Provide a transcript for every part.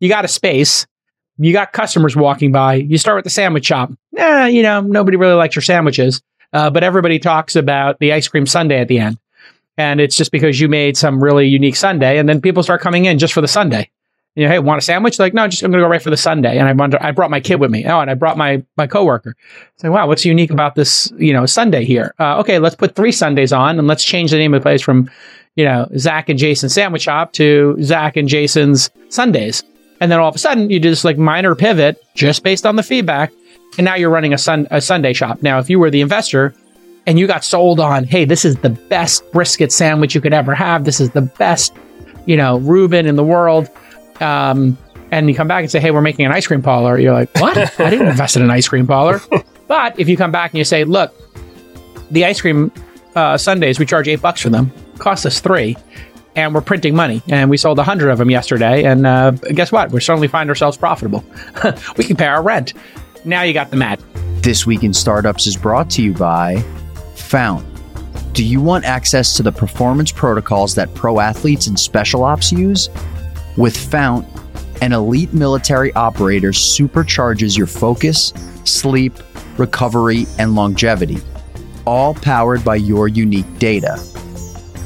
you got a space, you got customers walking by, you start with the sandwich shop. Eh, you know, nobody really likes your sandwiches, uh, but everybody talks about the ice cream sundae at the end. And it's just because you made some really unique sundae, and then people start coming in just for the sundae. You know, hey, want a sandwich? Like, no, just I'm gonna go right for the sundae. And I wonder, I brought my kid with me. Oh, and I brought my my coworker. So, wow, what's unique about this? You know, sundae here? Uh, okay, let's put three sundaes on, and let's change the name of the place from, you know, Zach and Jason Sandwich Shop to Zach and Jason's Sundaes. And then all of a sudden, you do this like minor pivot just based on the feedback, and now you're running a sun a sundae shop. Now, if you were the investor, and you got sold on, hey, this is the best brisket sandwich you could ever have. This is the best, you know, Reuben in the world. Um, and you come back and say, hey, we're making an ice cream parlor. You're like, what? I didn't invest in an ice cream parlor. But if you come back and you say, look, the ice cream uh, sundaes, we charge eight bucks for them, cost us three, and we're printing money. And we sold a hundred of them yesterday. And uh, guess what? We certainly find ourselves profitable. we can pay our rent. Now you got the mat. This Week in Startups is brought to you by Fount. Do you want access to the performance protocols that pro athletes and special ops use? With Fount, an elite military operator supercharges your focus, sleep, recovery, and longevity, all powered by your unique data.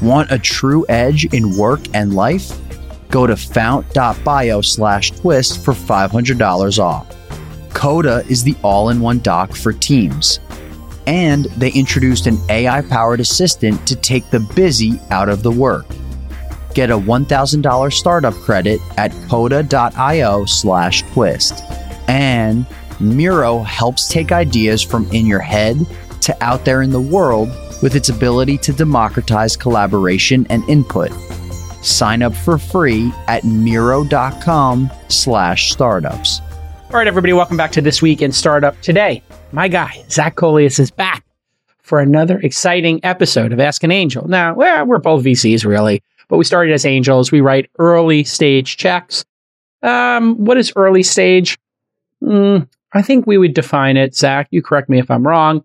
Want a true edge in work and life? Go to fount.bio slash twist for $500 off. Coda is the all in one doc for teams. And they introduced an AI powered assistant to take the busy out of the work. Get a $1,000 startup credit at coda.io slash twist. And Miro helps take ideas from in your head to out there in the world with its ability to democratize collaboration and input. Sign up for free at miro.com slash startups. All right, everybody, welcome back to This Week in Startup. Today, my guy, Zach Coelius, is back for another exciting episode of Ask an Angel. Now, well, we're both VCs, really, but we started as angels. We write early stage checks. Um, what is early stage? Mm, I think we would define it, Zach, you correct me if I'm wrong,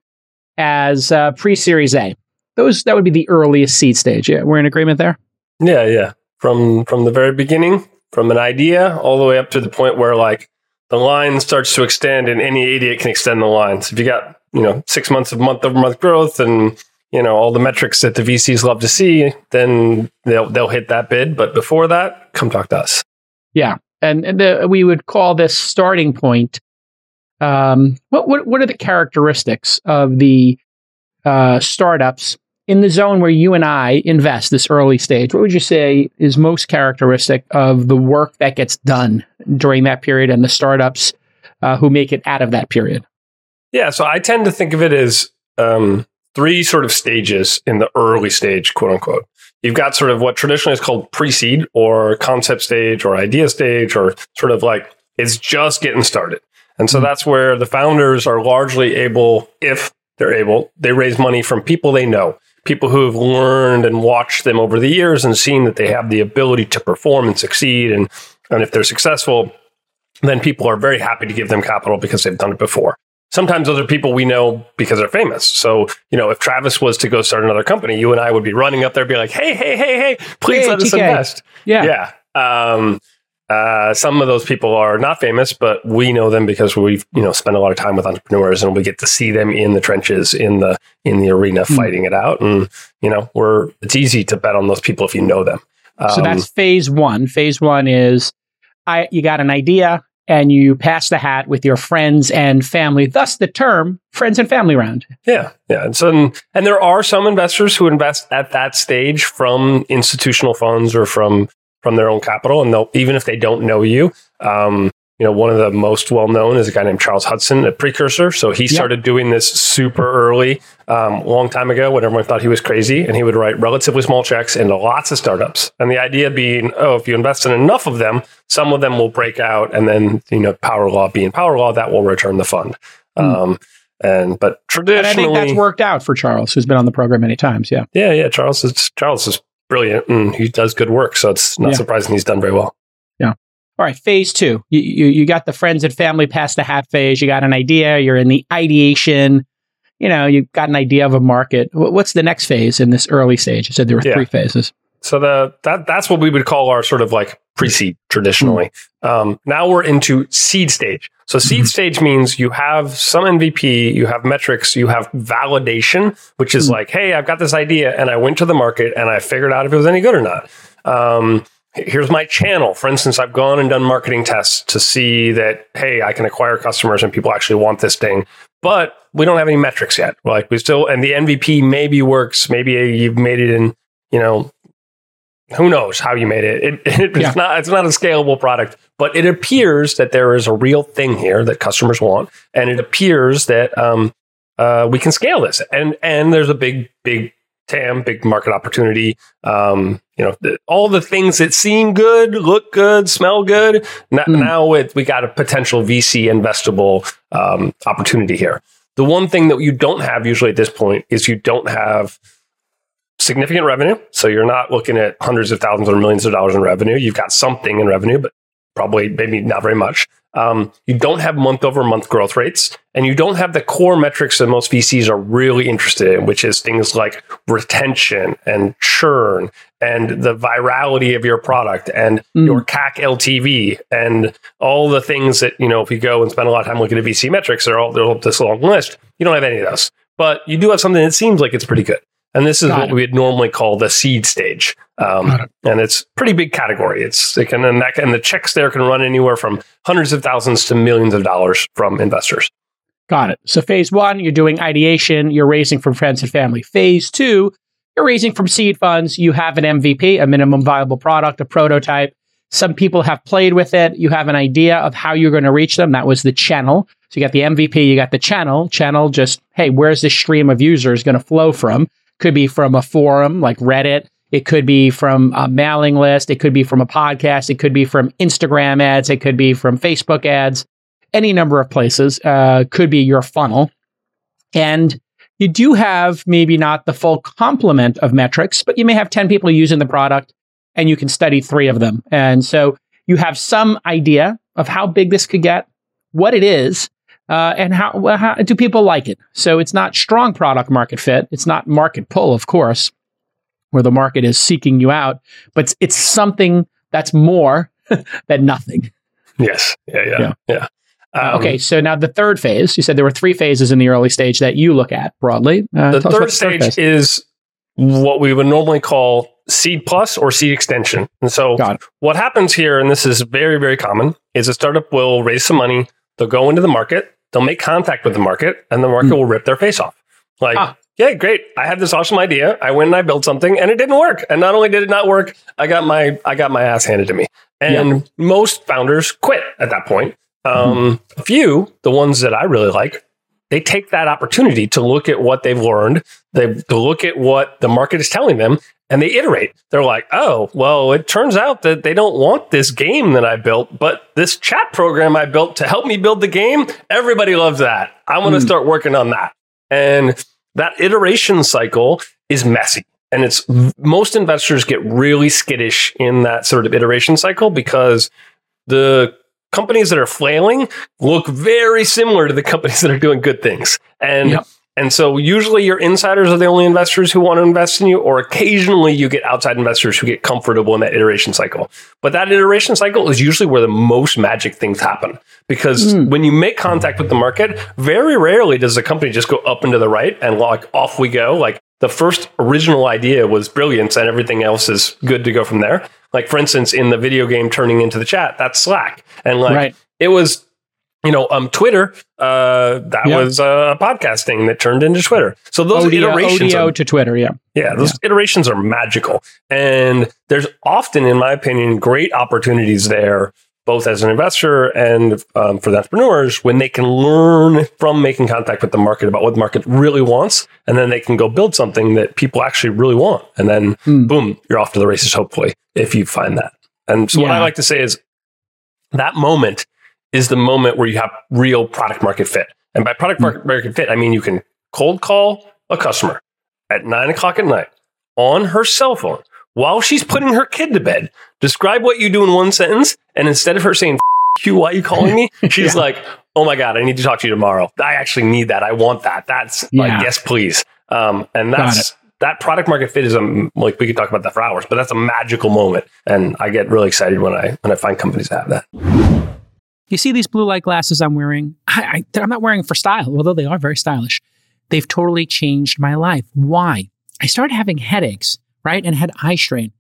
as uh, pre Series A. Those That would be the earliest seed stage. Yeah, we're in agreement there? Yeah, yeah. From from the very beginning, from an idea all the way up to the point where like the line starts to extend and any idiot can extend the line. So if you got, you know, six months of month over month growth and, you know, all the metrics that the VCs love to see, then they'll they'll hit that bid. But before that, come talk to us. Yeah. And, and the, we would call this starting point. Um, what, what, what are the characteristics of the uh, startups in the zone where you and I invest this early stage, what would you say is most characteristic of the work that gets done during that period and the startups uh, who make it out of that period? Yeah, so I tend to think of it as um, three sort of stages in the early stage, quote unquote. You've got sort of what traditionally is called pre seed or concept stage or idea stage or sort of like it's just getting started. And so mm-hmm. that's where the founders are largely able, if they're able, they raise money from people they know people who have learned and watched them over the years and seen that they have the ability to perform and succeed. And, and if they're successful, then people are very happy to give them capital because they've done it before. Sometimes those are people we know because they're famous. So, you know, if Travis was to go start another company, you and I would be running up there, be like, hey, hey, hey, hey, please hey, let us invest. Yeah. Yeah. Um, uh, some of those people are not famous, but we know them because we've you know spent a lot of time with entrepreneurs, and we get to see them in the trenches, in the in the arena, mm. fighting it out. And you know, we're it's easy to bet on those people if you know them. Um, so that's phase one. Phase one is I you got an idea and you pass the hat with your friends and family. Thus, the term friends and family round. Yeah, yeah. And so, and, and there are some investors who invest at that stage from institutional funds or from from their own capital, and they'll even if they don't know you. Um, you know, one of the most well known is a guy named Charles Hudson, a precursor. So he started doing this super early, um, long time ago, when everyone thought he was crazy, and he would write relatively small checks into lots of startups. And the idea being, oh, if you invest in enough of them, some of them will break out, and then you know, power law being power law, that will return the fund. Mm. Um, and but traditionally, and I think that's worked out for Charles, who's been on the program many times. Yeah, yeah, yeah. Charles is Charles is brilliant and he does good work. So it's not yeah. surprising he's done very well. Yeah. All right. Phase two. You, you, you got the friends and family past the hat phase. You got an idea. You're in the ideation. You know, you've got an idea of a market. What's the next phase in this early stage? You said there were yeah. three phases. So the that that's what we would call our sort of like pre-seed traditionally. Um, now we're into seed stage. So seed Mhm. stage means you have some MVP, you have metrics, you have validation, which is Mm. like, hey, I've got this idea and I went to the market and I figured out if it was any good or not. Um, here's my channel. For instance, I've gone and done marketing tests to see that, hey, I can acquire customers and people actually want this thing. But we don't have any metrics yet. Like we still, and the MVP maybe works. Maybe you've made it in, you know, who knows how you made it. it, it it's Yeah. not it's not a scalable product, but it appears that there is a real thing here that customers want, and it appears that um, uh, we can scale this. And and there's a big big TAM, big market opportunity. Um, you know, the, all the things that seem good, look good, smell good. N- Mm. Now it, we got a potential VC investable um, opportunity here. The one thing that you don't have usually at this point is you don't have significant revenue. So you're not looking at hundreds of thousands or millions of dollars in revenue. You've got something in revenue, but probably maybe not very much. Um, you don't have month over month growth rates, and you don't have the core metrics that most VCs are really interested in, which is things like retention and churn and the virality of your product and Mm. your CAC LTV and all the things that, you know, if you go and spend a lot of time looking at VC metrics, they're all, they're all this long list. You don't have any of those, but you do have something that seems like it's pretty good. And this is Got what it. we would normally call the seed stage. Um, it. and it's pretty big category. It's it can and, that, and the checks there can run anywhere from hundreds of thousands to millions of dollars from investors. Got it. So phase one, you're doing ideation, you're raising from friends and family. Phase two, you're raising from seed funds. You have an MVP, a minimum viable product, a prototype. Some people have played with it. You have an idea of how you're going to reach them. That was the channel. So you got the MVP, you got the channel. Channel just, hey, where's this stream of users going to flow from? Could be from a forum like Reddit. It could be from a mailing list. It could be from a podcast. It could be from Instagram ads. It could be from Facebook ads any number of places uh, could be your funnel and you do have maybe not the full complement of metrics but you may have 10 people using the product and you can study three of them and so you have some idea of how big this could get what it is uh, and how, well, how do people like it so it's not strong product market fit it's not market pull of course where the market is seeking you out but it's, it's something that's more than nothing Yes. Yeah. Yeah. Yeah. Yeah. uh, Um, okay, so now the third phase, you said there were three phases in the early stage that you look at broadly. Uh, The tell us about third stage phase. is what we would normally call seed plus or seed extension. And so what happens here, and this is very, very common, is a startup will raise some money, they'll go into the market, they'll make contact with the market, and the market Hmm. will rip their face off. Like, Ah. yeah, great. I had this awesome idea. I went and I built something and it didn't work. And not only did it not work, I got my I got my ass handed to me. And most founders quit at that point. Um, Hmm. A few, the ones that I really like, they take that opportunity to look at what they've learned, they to look at what the market is telling them, and they iterate. They're like, oh, well, it turns out that they don't want this game that I built, but this chat program I built to help me build the game, everybody loves that. I want to Hmm. start working on that. And that iteration cycle is messy. And it's most investors get really skittish in that sort of iteration cycle because the companies that are flailing look very similar to the companies that are doing good things. And and so usually your insiders are the only investors who want to invest in you, or occasionally you get outside investors who get comfortable in that iteration cycle. But that iteration cycle is usually where the most magic things happen. Because Mm. when you make contact with the market, very rarely does the company just go up and to the right and like off we go. Like the first original idea was brilliant and everything else is good to go from there. Like for instance, in the video game turning into the chat, that's Slack. And like Right. it was you know, um, Twitter, uh, that Yeah. was a podcast thing that turned into Twitter. So those Odeo, iterations, Odeo are, to Twitter, yeah. yeah, those iterations are magical. And there's often, in my opinion, great opportunities there, both as an investor and um, for the entrepreneurs, when they can learn from making contact with the market about what the market really wants, and then they can go build something that people actually really want, and then Hmm. boom, you're off to the races. Hopefully, if you find that. And so, what I like to say is that moment is the moment where you have real product market fit. And by product market, market fit, I mean you can cold call a customer at nine o'clock at night on her cell phone while she's putting her kid to bed. Describe what you do in one sentence. And instead of her saying, F- you, why are you calling me? She's Yeah. like, oh my God, I need to talk to you tomorrow. I actually need that. I want that. That's like, Yeah. yes, please. Um, and that's that product market fit is a like we could talk about that for hours, but that's a magical moment, and I get really excited when I when I find companies that have that. You see these blue light glasses I'm wearing? I, I, I'm not wearing for style, although they are very stylish. They've totally changed my life. Why? I started having headaches, right, and had eye strain.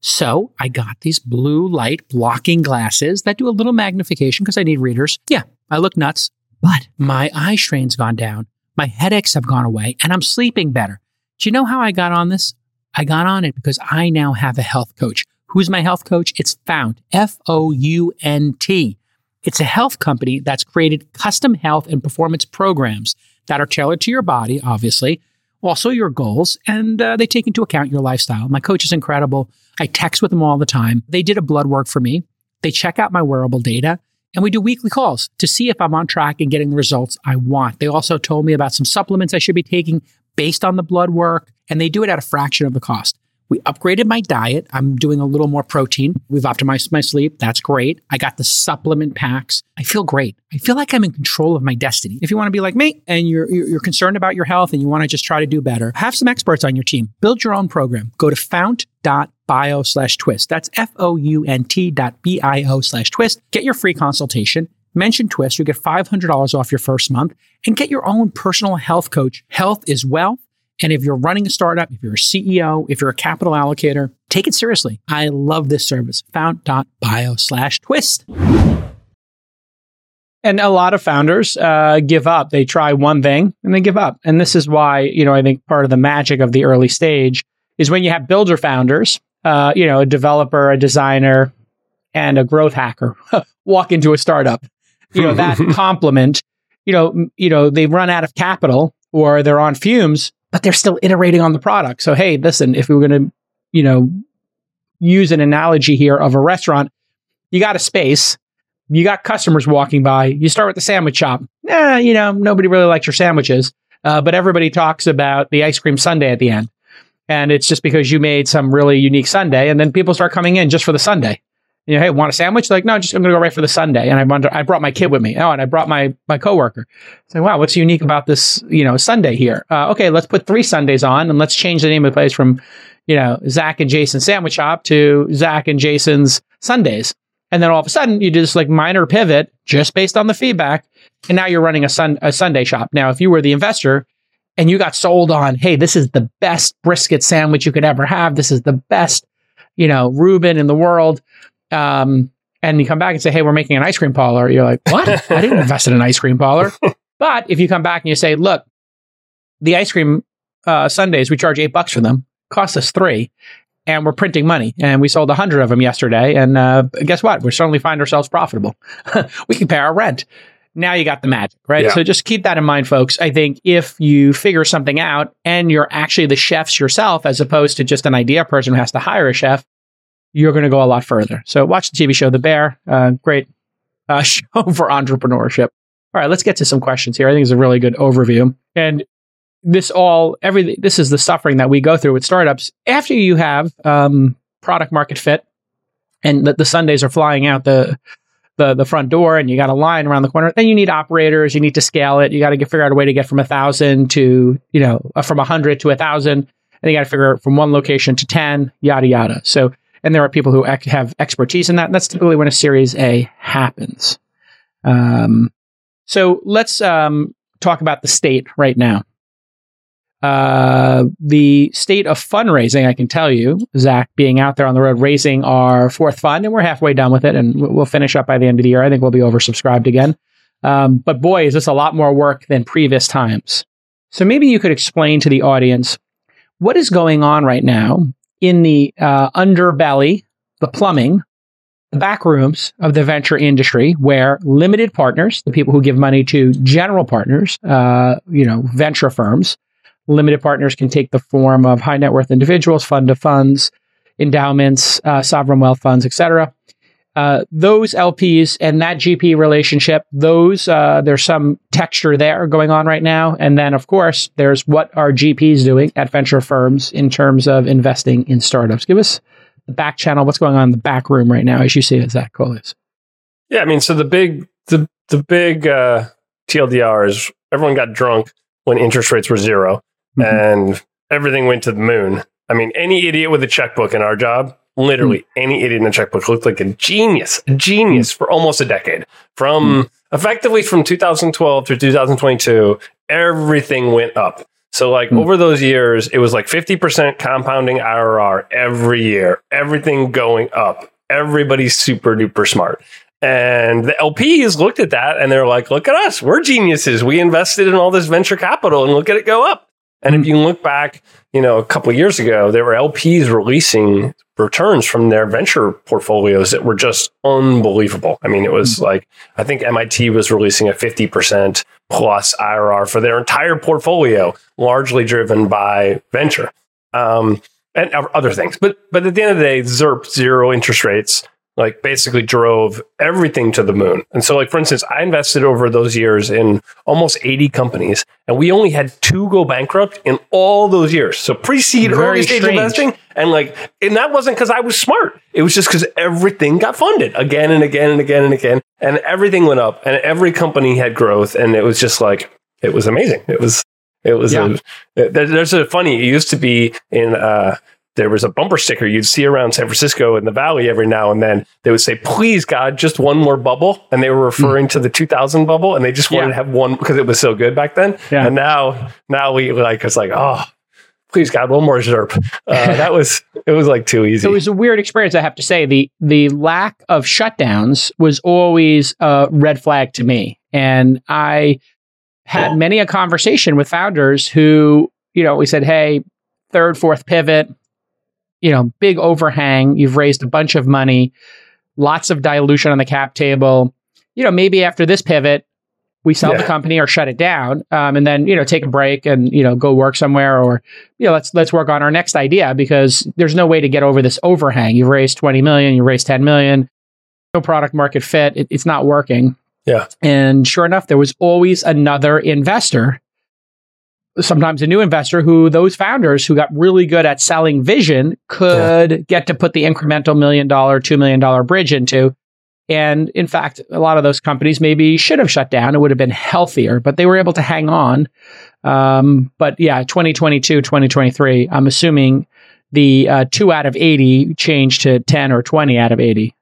So I got these blue light blocking glasses that do a little magnification because I need readers. Yeah, I look nuts, but my eye strain's gone down. My headaches have gone away and I'm sleeping better. Do you know how I got on this? I got on it because I now have a health coach. Who's my health coach? It's Fount, F O U N T. It's a health company that's created custom health and performance programs that are tailored to your body, obviously, also your goals, and uh, they take into account your lifestyle. My coach is incredible. I text with them all the time. They did a blood work for me. They check out my wearable data and we do weekly calls to see if I'm on track and getting the results I want. They also told me about some supplements I should be taking based on the blood work, and they do it at a fraction of the cost. We upgraded my diet. I'm doing a little more protein. We've optimized my sleep. That's great. I got the supplement packs. I feel great. I feel like I'm in control of my destiny. If you want to be like me and you're, you're concerned about your health and you want to just try to do better, have some experts on your team. Build your own program. Go to fount.bio slash twist. That's F-O-U-N-T dot B-I-O slash twist. Get your free consultation. Mention Twist. You get $500 off your first month and get your own personal health coach. Health is wealth. And if you're running a startup, if you're a CEO, if you're a capital allocator, take it seriously. I love this service. Fount.bio slash twist. And a lot of founders uh, give up. They try one thing and they give up. And this is why, you know, I think part of the magic of the early stage is when you have builder founders, uh, you know, a developer, a designer, and a growth hacker walk into a startup. You know, that complement, you know, you know, they run out of capital or they're on fumes but they're still iterating on the product. So, hey, listen, if we were going to, you know, use an analogy here of a restaurant, you got a space, you got customers walking by, you start with the sandwich shop. Eh, you know, nobody really likes your sandwiches, uh, but everybody talks about the ice cream sundae at the end. And it's just because you made some really unique sundae, and then people start coming in just for the sundae you know, hey, want a sandwich? Like, no, just I'm to go right for the sundae. And I wonder, I brought my kid with me. Oh, and I brought my my coworker. Say, wow, what's unique about this, you know, sundae here? Uh, okay, let's put three sundaes on, and let's change the name of the place from, you know, Zach and Jason Sandwich Shop to Zach and Jason's Sundaes. And then all of a sudden, you do this like minor pivot just based on the feedback, and now you're running a sun a sundae shop. Now, if you were the investor and you got sold on, hey, this is the best brisket sandwich you could ever have. This is the best, you know, Reuben in the world um, and you come back and say, "Hey, we're making an ice cream parlor," you're like, "What? I didn't invest in an ice cream parlor." But if you come back and you say, "Look, the ice cream uh, sundaes we charge eight bucks for them, cost us three, and we're printing money, and we sold a hundred of them yesterday, and uh, guess what? We suddenly find ourselves profitable. we can pay our rent." Now you got the magic, right? Yeah. So just keep that in mind, folks. I think if you figure something out and you're actually the chefs yourself, as opposed to just an idea person who has to hire a chef, you're going to go a lot further. So watch the TV show The Bear. Uh, great uh, show for entrepreneurship. All right, let's get to some questions here. I think it's a really good overview. And this all, every this is the suffering that we go through with startups. After you have um, product market fit, and the, the sundaes are flying out the the the front door, and you got a line around the corner. Then you need operators. You need to scale it. You got to figure out a way to get from a thousand to you know from a hundred to a thousand, and you got to figure out from one location to ten, yada yada. So and there are people who ec- have expertise in that. And that's typically when a Series A happens. Um, so let's um, talk about the state right now. Uh, the state of fundraising, I can tell you, Zach being out there on the road raising our fourth fund, and we're halfway done with it, and we'll finish up by the end of the year. I think we'll be oversubscribed again. Um, but boy, is this a lot more work than previous times. So maybe you could explain to the audience what is going on right now in the uh, underbelly, the plumbing, the back rooms of the venture industry, where limited partners, the people who give money to general partners, uh, you know, venture firms, limited partners can take the form of high net worth individuals, fund of funds, endowments, uh, sovereign wealth funds, etc. Uh, those LPs and that GP relationship, those uh, there's some texture there going on right now, and then of course there's what are GPs doing at venture firms in terms of investing in startups. Give us the back channel, what's going on in the back room right now, as you see it, Zach Coelius. Yeah, I mean, so the big the the big uh, TLDR is everyone got drunk when interest rates were 0 mm-hmm. and everything went to the moon. I mean, any idiot with a checkbook in our job, literally Hmm. any idiot in a checkbook looked like a genius, a genius for almost a decade. From Hmm. effectively from 2012 to 2022, everything went up. So like Hmm. over those years, it was like 50% compounding IRR every year, everything going up. Everybody's super duper smart. And the LPs looked at that and they're like, look at us. We're geniuses. We invested in all this venture capital and look at it go up. And if you look back, you know, a couple of years ago, there were LPs releasing returns from their venture portfolios that were just unbelievable. I mean, it was like, I think MIT was releasing a 50% plus IRR for their entire portfolio, largely driven by venture um, and other things. But, but at the end of the day, ZIRP, zero interest rates, like basically drove everything to the moon. And so, like, for instance, I invested over those years in almost 80 companies, and we only had two go bankrupt in all those years. So pre seed, Very early stage strange. investing. And like, and that wasn't because I was smart. It was just because everything got funded again and again and again and again. And everything went up, and every company had growth. And it was just like, it was amazing. It was, it was, Yeah. a, there's a funny, it used to be in, uh, there was a bumper sticker you'd see around San Francisco in the valley every now and then. They would say, please, God, just one more bubble. And they were referring to the 2000 bubble and they just wanted Yeah. to have one because it was so good back then. Yeah. And now, now we like, it's like, oh, please, God, one more ZIRP. Uh, that was, it was like too easy. It was a weird experience, I have to say. The the lack of shutdowns was always a red flag to me. And I had many a conversation with founders who, you know, we said, hey, third, fourth pivot, you know, big overhang. You've raised a bunch of money, lots of dilution on the cap table. You know, maybe after this pivot, we sell the company or shut it down, um, and then you know take a break and you know go work somewhere, or you know let's let's work on our next idea because there's no way to get over this overhang. You've raised twenty million, you raised ten million, no product market fit. It, it's not working. Yeah. And sure enough, there was always another investor, sometimes a new investor who those founders who got really good at selling vision could get to put the incremental million dollar, two million dollar bridge into. And in fact, a lot of those companies maybe should have shut down. It would have been healthier, but they were able to hang on. Um, but yeah, 2022, 2023, I'm assuming the uh, two out of 80 changed to 10 or 20 out of 80.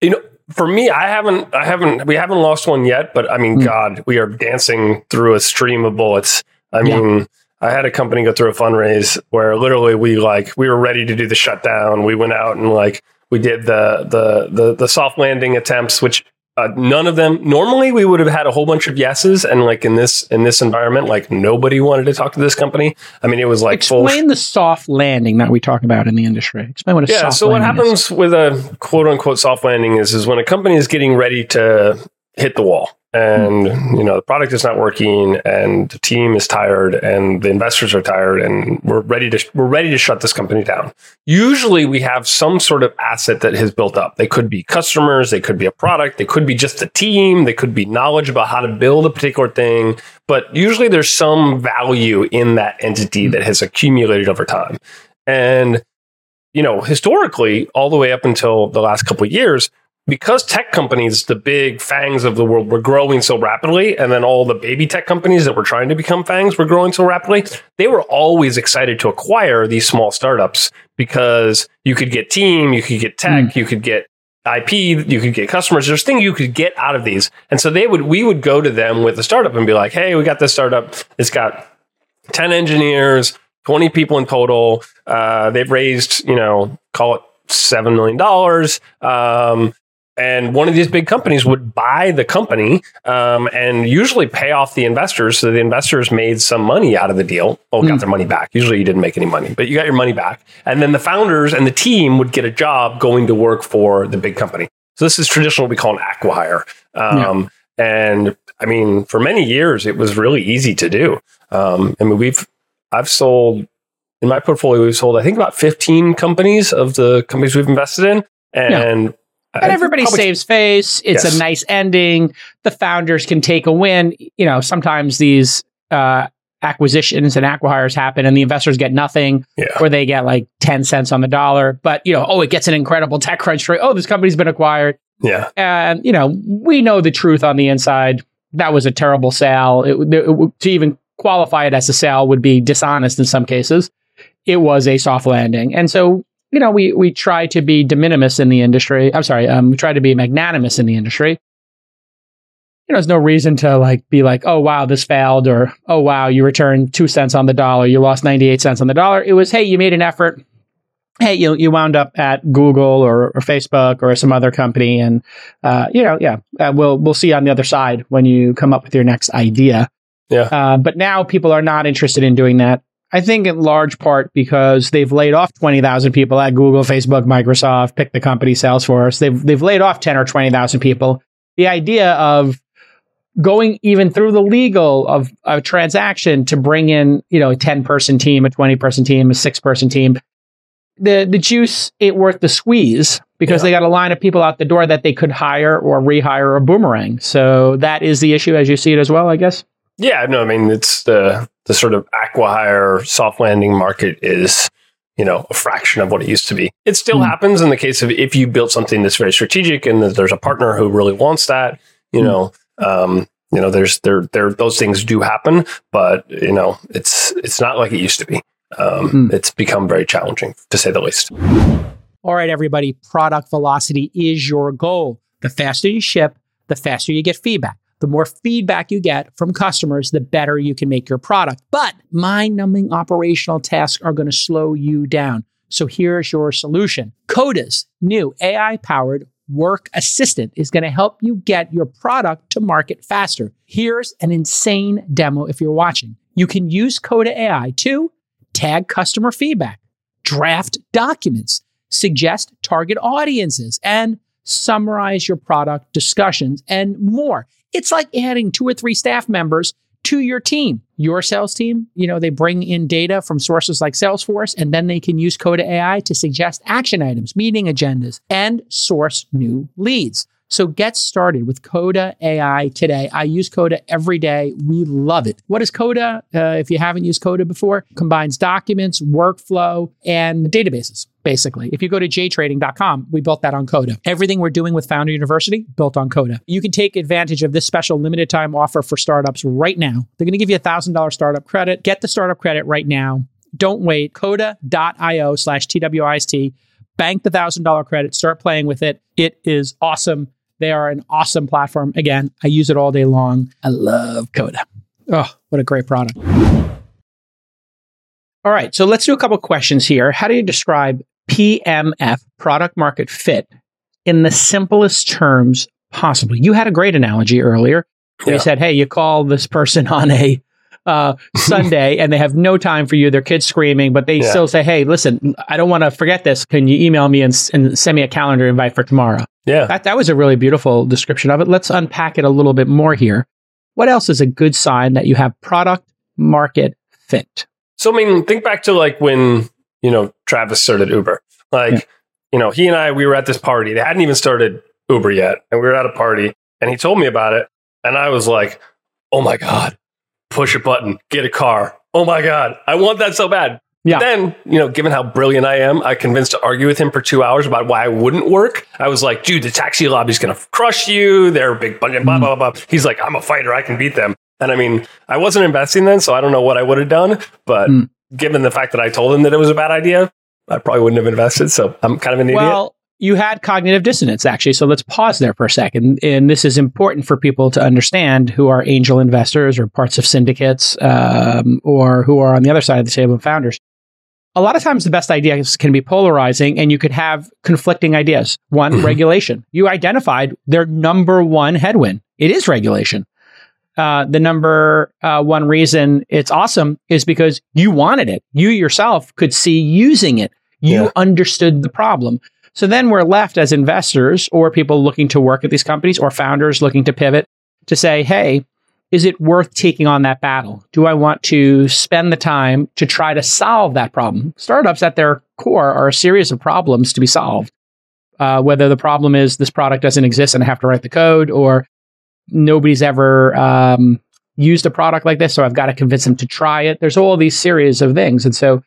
you know, for me, I haven't, I haven't, we haven't lost one yet, but I mean, Mm. God, we are dancing through a stream of bullets. I Yeah. mean, I had a company go through a fundraise where literally we like, we were ready to do the shutdown. We went out and like, we did the, the, the, the soft landing attempts, which uh, none of them normally we would have had a whole bunch of yeses and like in this in this environment like nobody wanted to talk to this company i mean it was like full Explain the soft landing that we talk about in the industry. Explain what a yeah soft so what landing is. happens with a quote unquote soft landing is is when a company is getting ready to hit the wall and you know the product is not working and the team is tired and the investors are tired and we're ready to we're ready to shut this company down. Usually we have some sort of asset that has built up. They could be customers they could be a product they could be just a team they could be knowledge about how to build a particular thing but usually there's some value in that entity that has accumulated over time. And you know historically all the way up until the last couple of years because tech companies, the big FAANGs of the world, were growing so rapidly, and then all the baby tech companies that were trying to become FAANGs were growing so rapidly, they were always excited to acquire these small startups because you could get team, you could get tech, you could get IP, you could get customers. There's things you could get out of these, and so they would we would go to them with a startup and be like, "Hey, we got this startup. It's got ten engineers, twenty people in total. Uh, they've raised, you know, call it seven million dollars." Um, and one of these big companies would buy the company um, and usually pay off the investors. So the investors made some money out of the deal. Oh got Mm. their money back. Usually you didn't make any money but you got your money back. And then the founders and the team would get a job going to work for the big company. So this is traditional what we call an acquihire. Um, and i mean for many years it was really easy to do. Um, i mean we've i've sold in my portfolio we've sold i think about 15 companies of the companies we've invested in. And I and everybody saves face. It's Yes. a nice ending. The founders can take a win. You know, sometimes these uh, acquisitions and acquihires happen, and the investors get nothing, Yeah. or they get like ten cents on the dollar. But you know, oh, it gets an incredible TechCrunch trade. Oh, this company's been acquired, Yeah. and you know, we know the truth on the inside. That was a terrible sale. It, it- to even qualify it as a sale would be dishonest in some cases. it was a soft landing. And so, you know, we we try to be de minimis in the industry. I'm sorry, um, we try to be magnanimous in the industry. You know, there's no reason to like be like, oh wow, this failed, or oh wow, you returned two cents on the dollar, you lost 98 cents on the dollar. It was, hey, you made an effort. Hey, you you wound up at Google or, or Facebook or some other company, and uh, you know, yeah, uh, we'll we'll see on the other side when you come up with your next idea. Yeah. Uh, but now people are not interested in doing that. I think in large part because they've laid off 20,000 people at Google, Facebook, Microsoft, pick the company, Salesforce. They've, they've laid off 10 or 20,000 people. The idea of going even through the legal of a transaction to bring in, you know, a 10 person team, a 20 person team, a six person team, the, the juice ain't worth the squeeze because Yeah. they got a line of people out the door that they could hire or rehire or boomerang. So that is the issue as you see it as well, I guess. Yeah, no, I mean it's the the sort of acquihire soft landing market is you know a fraction of what it used to be. It still Hmm. happens in the case of if you built something that's very strategic and that there's a partner who really wants that. You Hmm. know, um, you know, there's there there those things do happen, but you know, it's it's not like it used to be. Um, Hmm. It's become very challenging to say the least. All right, everybody, product velocity is your goal. The faster you ship, the faster you get feedback. The more feedback you get from customers, the better you can make your product. But mind numbing operational tasks are going to slow you down. So here's your solution Coda's new AI powered work assistant is going to help you get your product to market faster. Here's an insane demo if you're watching. You can use Coda AI to tag customer feedback, draft documents, suggest target audiences, and summarize your product discussions and more. It's like adding two or three staff members to your team. Your sales team, you know, they bring in data from sources like Salesforce, and then they can use Coda AI to suggest action items, meeting agendas, and source new leads. So get started with Coda AI today. I use Coda every day. We love it. What is Coda? Uh, if you haven't used Coda before, combines documents, workflow, and databases. Basically, if you go to jtrading.com, we built that on Coda. Everything we're doing with Founder University built on Coda. You can take advantage of this special limited time offer for startups right now. They're going to give you a thousand dollar startup credit. Get the startup credit right now. Don't wait. Coda.io slash TWIST. Bank the thousand dollar credit. Start playing with it. It is awesome. They are an awesome platform. Again, I use it all day long. I love Coda. Oh, what a great product. All right, so let's do a couple questions here. How do you describe PMF, product market fit, in the simplest terms possible? You had a great analogy earlier. Yeah. You said, hey, you call this person on a uh, Sunday and they have no time for you. Their kids screaming, but they Yeah. still say, hey, listen, I don't want to forget this. Can you email me and, and send me a calendar invite for tomorrow? Yeah. That, that was a really beautiful description of it. Let's unpack it a little bit more here. What else is a good sign that you have product market fit? So I mean, think back to like when you know Travis started Uber. Like, Yeah. you know, he and I we were at this party. They hadn't even started Uber yet, and we were at a party, and he told me about it, and I was like, "Oh my god, push a button, get a car. Oh my god, I want that so bad." Yeah. Then, you know, given how brilliant I am, I convinced to argue with him for two hours about why I wouldn't work. I was like, dude, the taxi lobby's going to crush you. They're a big bunch blah, blah, blah, blah. He's like, I'm a fighter. I can beat them. And I mean, I wasn't investing then, so I don't know what I would have done. But Mm. given the fact that I told him that it was a bad idea, I probably wouldn't have invested. So I'm kind of an idiot. Well, you had cognitive dissonance, actually. So let's pause there for a second. And this is important for people to understand who are angel investors or parts of syndicates um, or who are on the other side of the table, of founders. A lot of times, the best ideas can be polarizing, and you could have conflicting ideas. One, Mhm. regulation. You identified their number one headwind. It is regulation. Uh, the number uh, one reason it's awesome is because you wanted it. You yourself could see using it. You Yeah. understood the problem. So then we're left as investors or people looking to work at these companies or founders looking to pivot to say, hey, is it worth taking on that battle? Do I want to spend the time to try to solve that problem? Startups at their core are a series of problems to be solved. Uh, whether the problem is this product doesn't exist and I have to write the code, or nobody's ever um, used a product like this, so I've got to convince them to try it. There's all these series of things. And so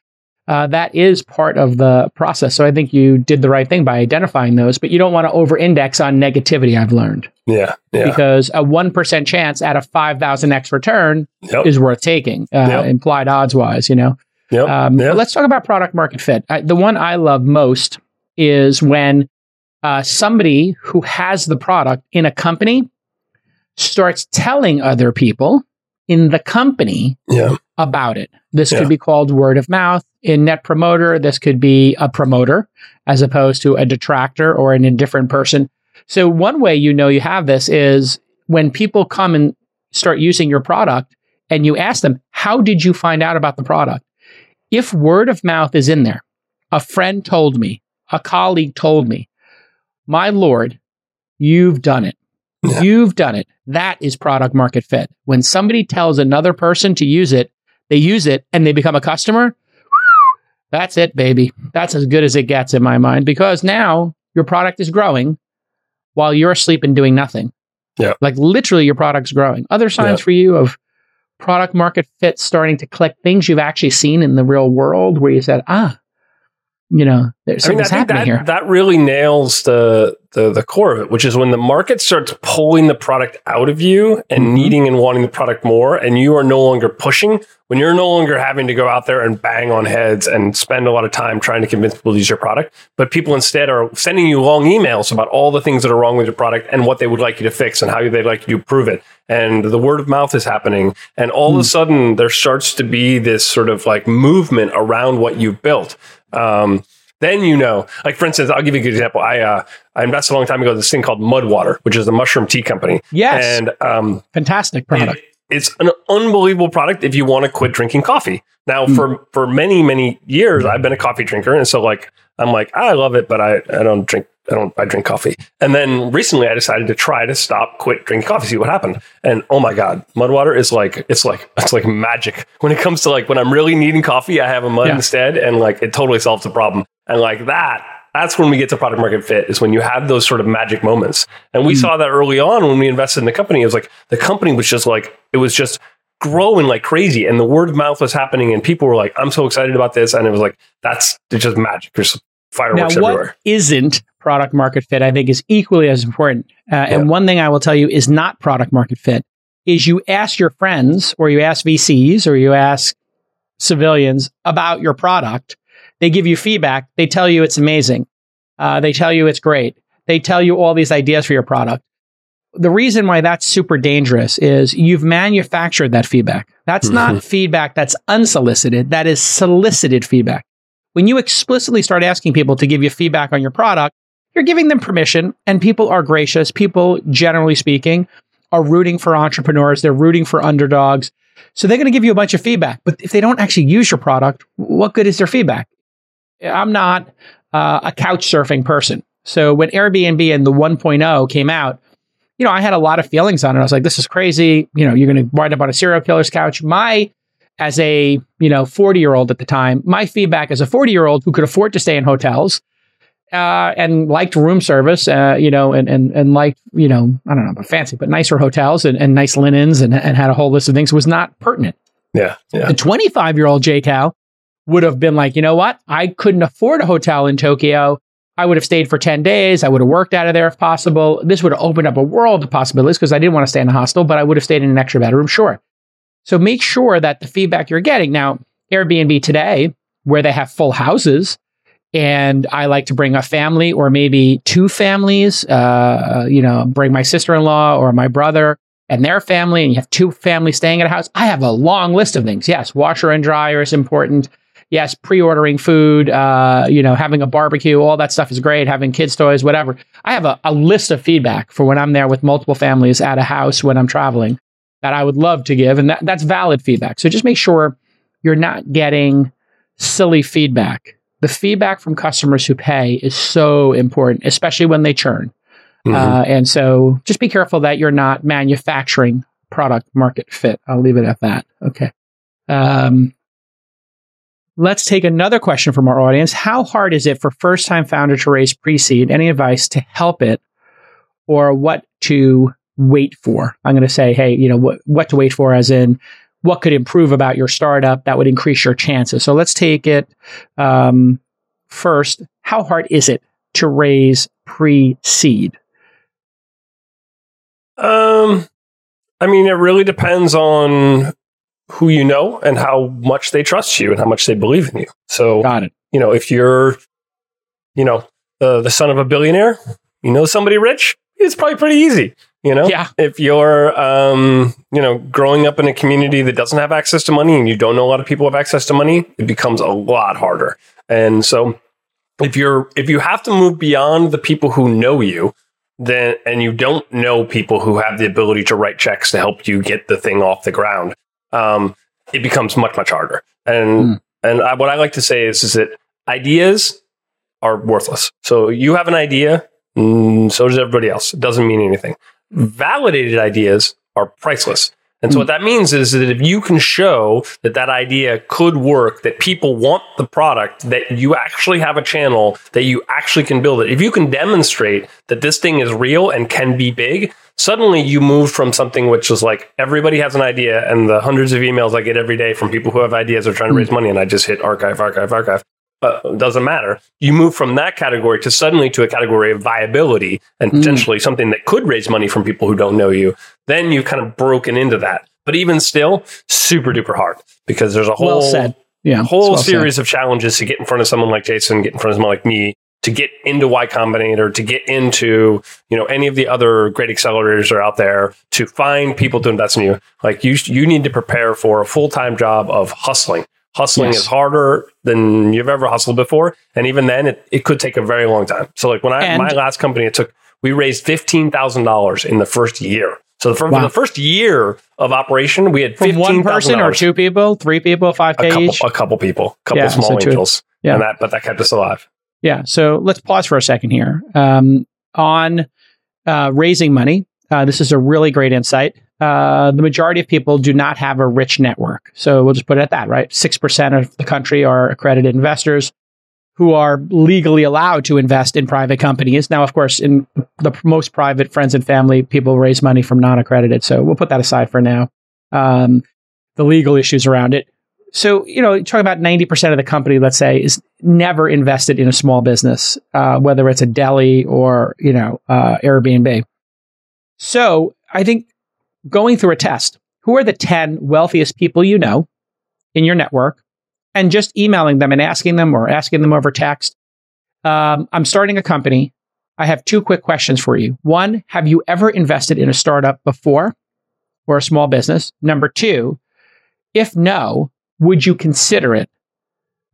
uh, that is part of the process. So I think you did the right thing by identifying those, but you don't want to over index on negativity, I've learned, yeah. Yeah. because a 1% chance at a 5,000x return Yep. is worth taking, uh, Yep. implied odds wise, you know? Yep. Um, yep. Let's talk about product market fit. I, the one I love most is when uh, somebody who has the product in a company starts telling other people in the company yeah. About it. This Yeah. could be called word of mouth. In Net Promoter, this could be a promoter as opposed to a detractor or an indifferent person. So, one way you know you have this is when people come and start using your product and you ask them, How did you find out about the product? If word of mouth is in there, a friend told me, a colleague told me, my Lord, you've done it. Yeah. You've done it. That is product market fit. When somebody tells another person to use it, they use it and they become a customer. That's it, baby. That's as good as it gets in my mind because now your product is growing while you're asleep and doing nothing. Yeah. Like literally your product's growing. Other signs for you of product market fit starting to click things you've actually seen in the real world where you said, ah, you know, there's I mean, I something's happening that, here. that really nails the, the the core of it, which is when the market starts pulling the product out of you and Mhm. needing and wanting the product more, and you are no longer pushing. When you're no longer having to go out there and bang on heads and spend a lot of time trying to convince people to use your product, but people instead are sending you long emails about all the things that are wrong with your product and what they would like you to fix and how they'd like you to improve it. And the word of mouth is happening, and all of a sudden there starts to be this sort of like movement around what you've built. Um, then you know, like for instance, I'll give you a good example. I uh, I invested a long time ago in this thing called Mudwater, which is a mushroom tea company. Yes. and um, Fantastic product. it- it's an unbelievable product if you want to quit drinking coffee. Now, Hmm. for for many many years, I've been a coffee drinker, and so like I'm like I love it, but I I don't drink. I don't. I drink coffee. And then recently, I decided to try to stop, quit drinking coffee, see what happened. And oh my god, Mudwater is like it's like it's like magic when it comes to like when I'm really needing coffee, I have a mud Yeah. instead, and like it totally solves the problem. And like that, that's when we get to product market fit is when you have those sort of magic moments. And we Mm. saw that early on when we invested in the company. It was like the company was just like it was just growing like crazy, and the word of mouth was happening, and people were like, "I'm so excited about this," and it was like that's it's just magic. There's Now, fireworks what everywhere. isn't product market fit, I think, is equally as important. Uh, And one thing I will tell you is not product market fit is you ask your friends or you ask VCs or you ask civilians about your product. They give you feedback. They tell you it's amazing. Uh, they tell you it's great. They tell you all these ideas for your product. The reason why that's super dangerous is you've manufactured that feedback. That's not feedback that's unsolicited. That is solicited feedback. When you explicitly start asking people to give you feedback on your product, you're giving them permission and people are gracious. People, generally speaking, are rooting for entrepreneurs. They're rooting for underdogs. So they're going to give you a bunch of feedback. But if they don't actually use your product, what good is their feedback? I'm not uh, a couch surfing person. So when Airbnb and the 1.0 came out, you know, I had a lot of feelings on it. I was like, this is crazy. You know, you're going to wind up on a serial killer's couch. My, as a, you know, 40 year old at the time, my feedback as a 40 year old who could afford to stay in hotels uh, and liked room service, uh, you know, and, and, and liked, you know, I don't know about fancy, but nicer hotels and, and nice linens and, and had a whole list of things was not pertinent. Yeah, yeah, The 25 year old J Cal would have been like, you know what? I couldn't afford a hotel in Tokyo. I would have stayed for 10 days. I would have worked out of there if possible. This would have opened up a world of possibilities because I didn't want to stay in a hostel, but I would have stayed in an extra bedroom, sure. So make sure that the feedback you're getting now, Airbnb today, where they have full houses, and I like to bring a family or maybe two families, uh, you know, bring my sister in law or my brother and their family, and you have two families staying at a house. I have a long list of things. Yes, washer and dryer is important. Yes, pre-ordering food, uh, you know, having a barbecue, all that stuff is great. Having kids' toys, whatever. I have a, a list of feedback for when I'm there with multiple families at a house when I'm traveling that I would love to give, and that, that's valid feedback. So just make sure you're not getting silly feedback. The feedback from customers who pay is so important, especially when they churn. Mhm. Uh, and so just be careful that you're not manufacturing product market fit. I'll leave it at that. Okay. Um, let's take another question from our audience. How hard is it for first time founder to raise pre seed? Any advice to help it or what to wait for? I'm going to say, hey, you know, what, what to wait for, as in what could improve about your startup that would increase your chances. So let's take it um, first. How hard is it to raise pre seed? Um, I mean, it really depends on who you know and how much they trust you and how much they believe in you. So, Got it. you know, if you're, you know, the, the son of a billionaire, you know somebody rich, it's probably pretty easy. You know, Yeah. if you're, um, you know, growing up in a community that doesn't have access to money and you don't know a lot of people have access to money, it becomes a lot harder. And so, if you're if you have to move beyond the people who know you, then and you don't know people who have the ability to write checks to help you get the thing off the ground, um, it becomes much much harder. And Hmm. and I, what I like to say is is that ideas are worthless. So you have an idea, mm, so does everybody else. It doesn't mean anything. Validated ideas are priceless. And so Hmm. what that means is that if you can show that that idea could work, that people want the product, that you actually have a channel, that you actually can build it. If you can demonstrate that this thing is real and can be big, suddenly you move from something which is like everybody has an idea and the hundreds of emails I get every day from people who have ideas are trying to Hmm. raise money and I just hit archive, archive, archive. Uh, it doesn't matter. You move from that category to suddenly to a category of viability and Hmm. potentially something that could raise money from people who don't know you. Then you've kind of broken into that. But even still, super duper hard because there's a whole Well said. Yeah. whole well said. series of challenges to get in front of someone like Jason, get in front of someone like me, to get into Y Combinator, to get into you know any of the other great accelerators that are out there, to find people to invest in you. Like you, you need to prepare for a full time job of hustling. Hustling Yes. is harder than you've ever hustled before, and even then, it, it could take a very long time. So, like when I And- my last company, it took we raised fifteen thousand dollars in the first year. So for, Wow. for the first year of operation, we had From fifteen one person or two people, three people, five a couple, each. a couple people, a couple Yeah, small so two- angels, yeah. and that, but that kept us alive. Yeah. So let's pause for a second here. Um, on uh, raising money, uh, this is a really great insight. Uh, the majority of people do not have a rich network. So we'll just put it at that, right? 6% of the country are accredited investors who are legally allowed to invest in private companies. Now, of course, in the most private friends and family, people raise money from non accredited. So we'll put that aside for now. Um, the legal issues around it. So, you know, talking about 90% of the company, let's say, is never invested in a small business, uh, whether it's a deli or, you know, uh, Airbnb. So I think going through a test, who are the 10 wealthiest people you know in your network and just emailing them and asking them or asking them over text. Um, I'm starting a company. I have two quick questions for you. One, have you ever invested in a startup before or a small business? Number two, if no, would you consider it?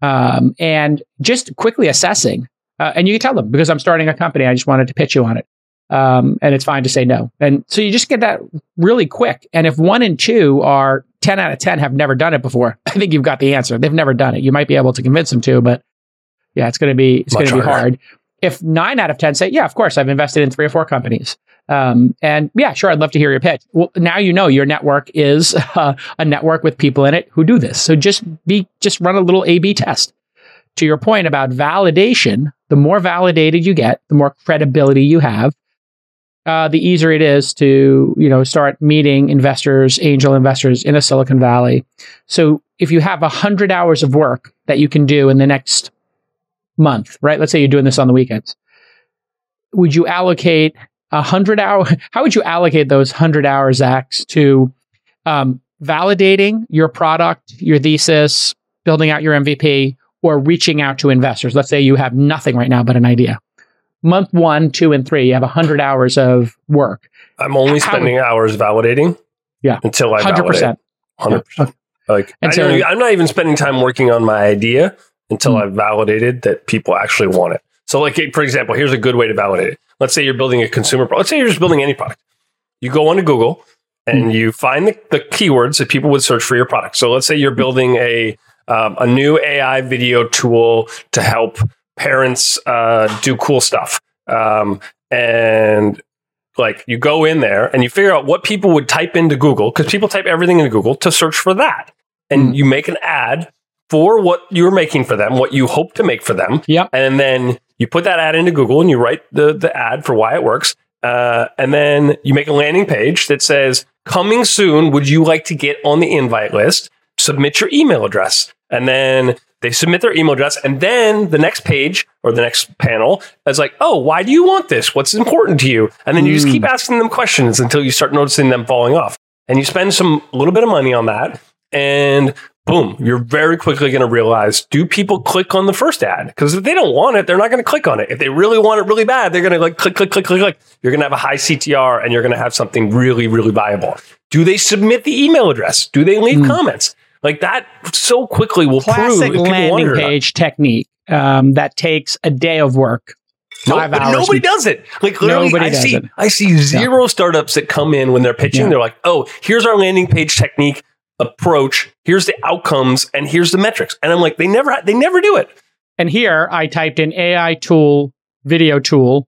Um, and just quickly assessing, uh, and you can tell them because I'm starting a company. I just wanted to pitch you on it. Um, and it's fine to say no. And so you just get that really quick. And if one and two are 10 out of 10 have never done it before, I think you've got the answer. They've never done it. You might be able to convince them to, but yeah, it's going to be, it's going to be hard. If nine out of 10 say, yeah, of course, I've invested in three or four companies. Um, and yeah, sure, I'd love to hear your pitch. Well, now you know your network is uh, a network with people in it who do this. So just be, just run a little A B test. To your point about validation, the more validated you get, the more credibility you have, uh, the easier it is to you know start meeting investors, angel investors in a Silicon Valley. So if you have hundred hours of work that you can do in the next month, right? Let's say you're doing this on the weekends. Would you allocate a hundred hour? How would you allocate those hundred hours, Zach, to um, validating your product, your thesis, building out your MVP, or reaching out to investors? Let's say you have nothing right now but an idea month one, two, and three, you have 100 hours of work. I'm only How- spending hours validating. Yeah. Until I 100%. validate. Hundred percent. Like And I so- don't, I'm not even spending time working on my idea until Hmm. I've validated that people actually want it. So, like for example, here's a good way to validate it. Let's say you're building a consumer product. Let's say you're just building any product. You go onto Google and Hmm. you find the, the keywords that people would search for your product. So, let's say you're building a um, a new AI video tool to help parents uh, do cool stuff. Um, and like you go in there and you figure out what people would type into Google because people type everything into Google to search for that. And Mm. you make an ad for what you're making for them, what you hope to make for them. Yep. And then you put that ad into Google and you write the, the ad for why it works. Uh, and then you make a landing page that says, coming soon, would you like to get on the invite list? Submit your email address. And then they submit their email address. And then the next page or the next panel is like, oh, why do you want this? What's important to you? And then you just keep asking them questions until you start noticing them falling off. And you spend some little bit of money on that. And boom, you're very quickly going to realize do people click on the first ad? Because if they don't want it, they're not going to click on it. If they really want it really bad, they're going to like click, click, click, click, click. You're going to have a high CTR and you're going to have something really, really valuable. Do they submit the email address? Do they leave Mm. comments? Like that so quickly will prove Classic people landing wonder or not. page technique um, that takes a day of work. No, Five but hours. nobody does it. Like literally, I see, it. I see zero startups that come in when they're pitching. Yeah. They're like, "Oh, here's our landing page technique approach. Here's the outcomes, and here's the metrics." And I'm like, they never, they never do it. And here I typed in AI tool, video tool.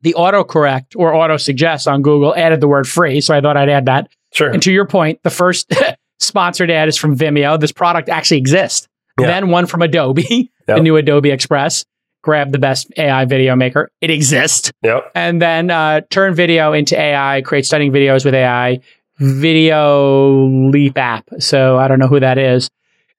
The autocorrect or auto suggest on Google added the word free. So I thought I'd add that. Sure. And to your point, the first sponsored ad is from Vimeo. This product actually exists. Yeah. Then one from Adobe, Yep. the new Adobe Express. Grab the best AI video maker. It exists. Yep. And then uh, turn video into AI, create stunning videos with AI. Video Leap app. So I don't know who that is.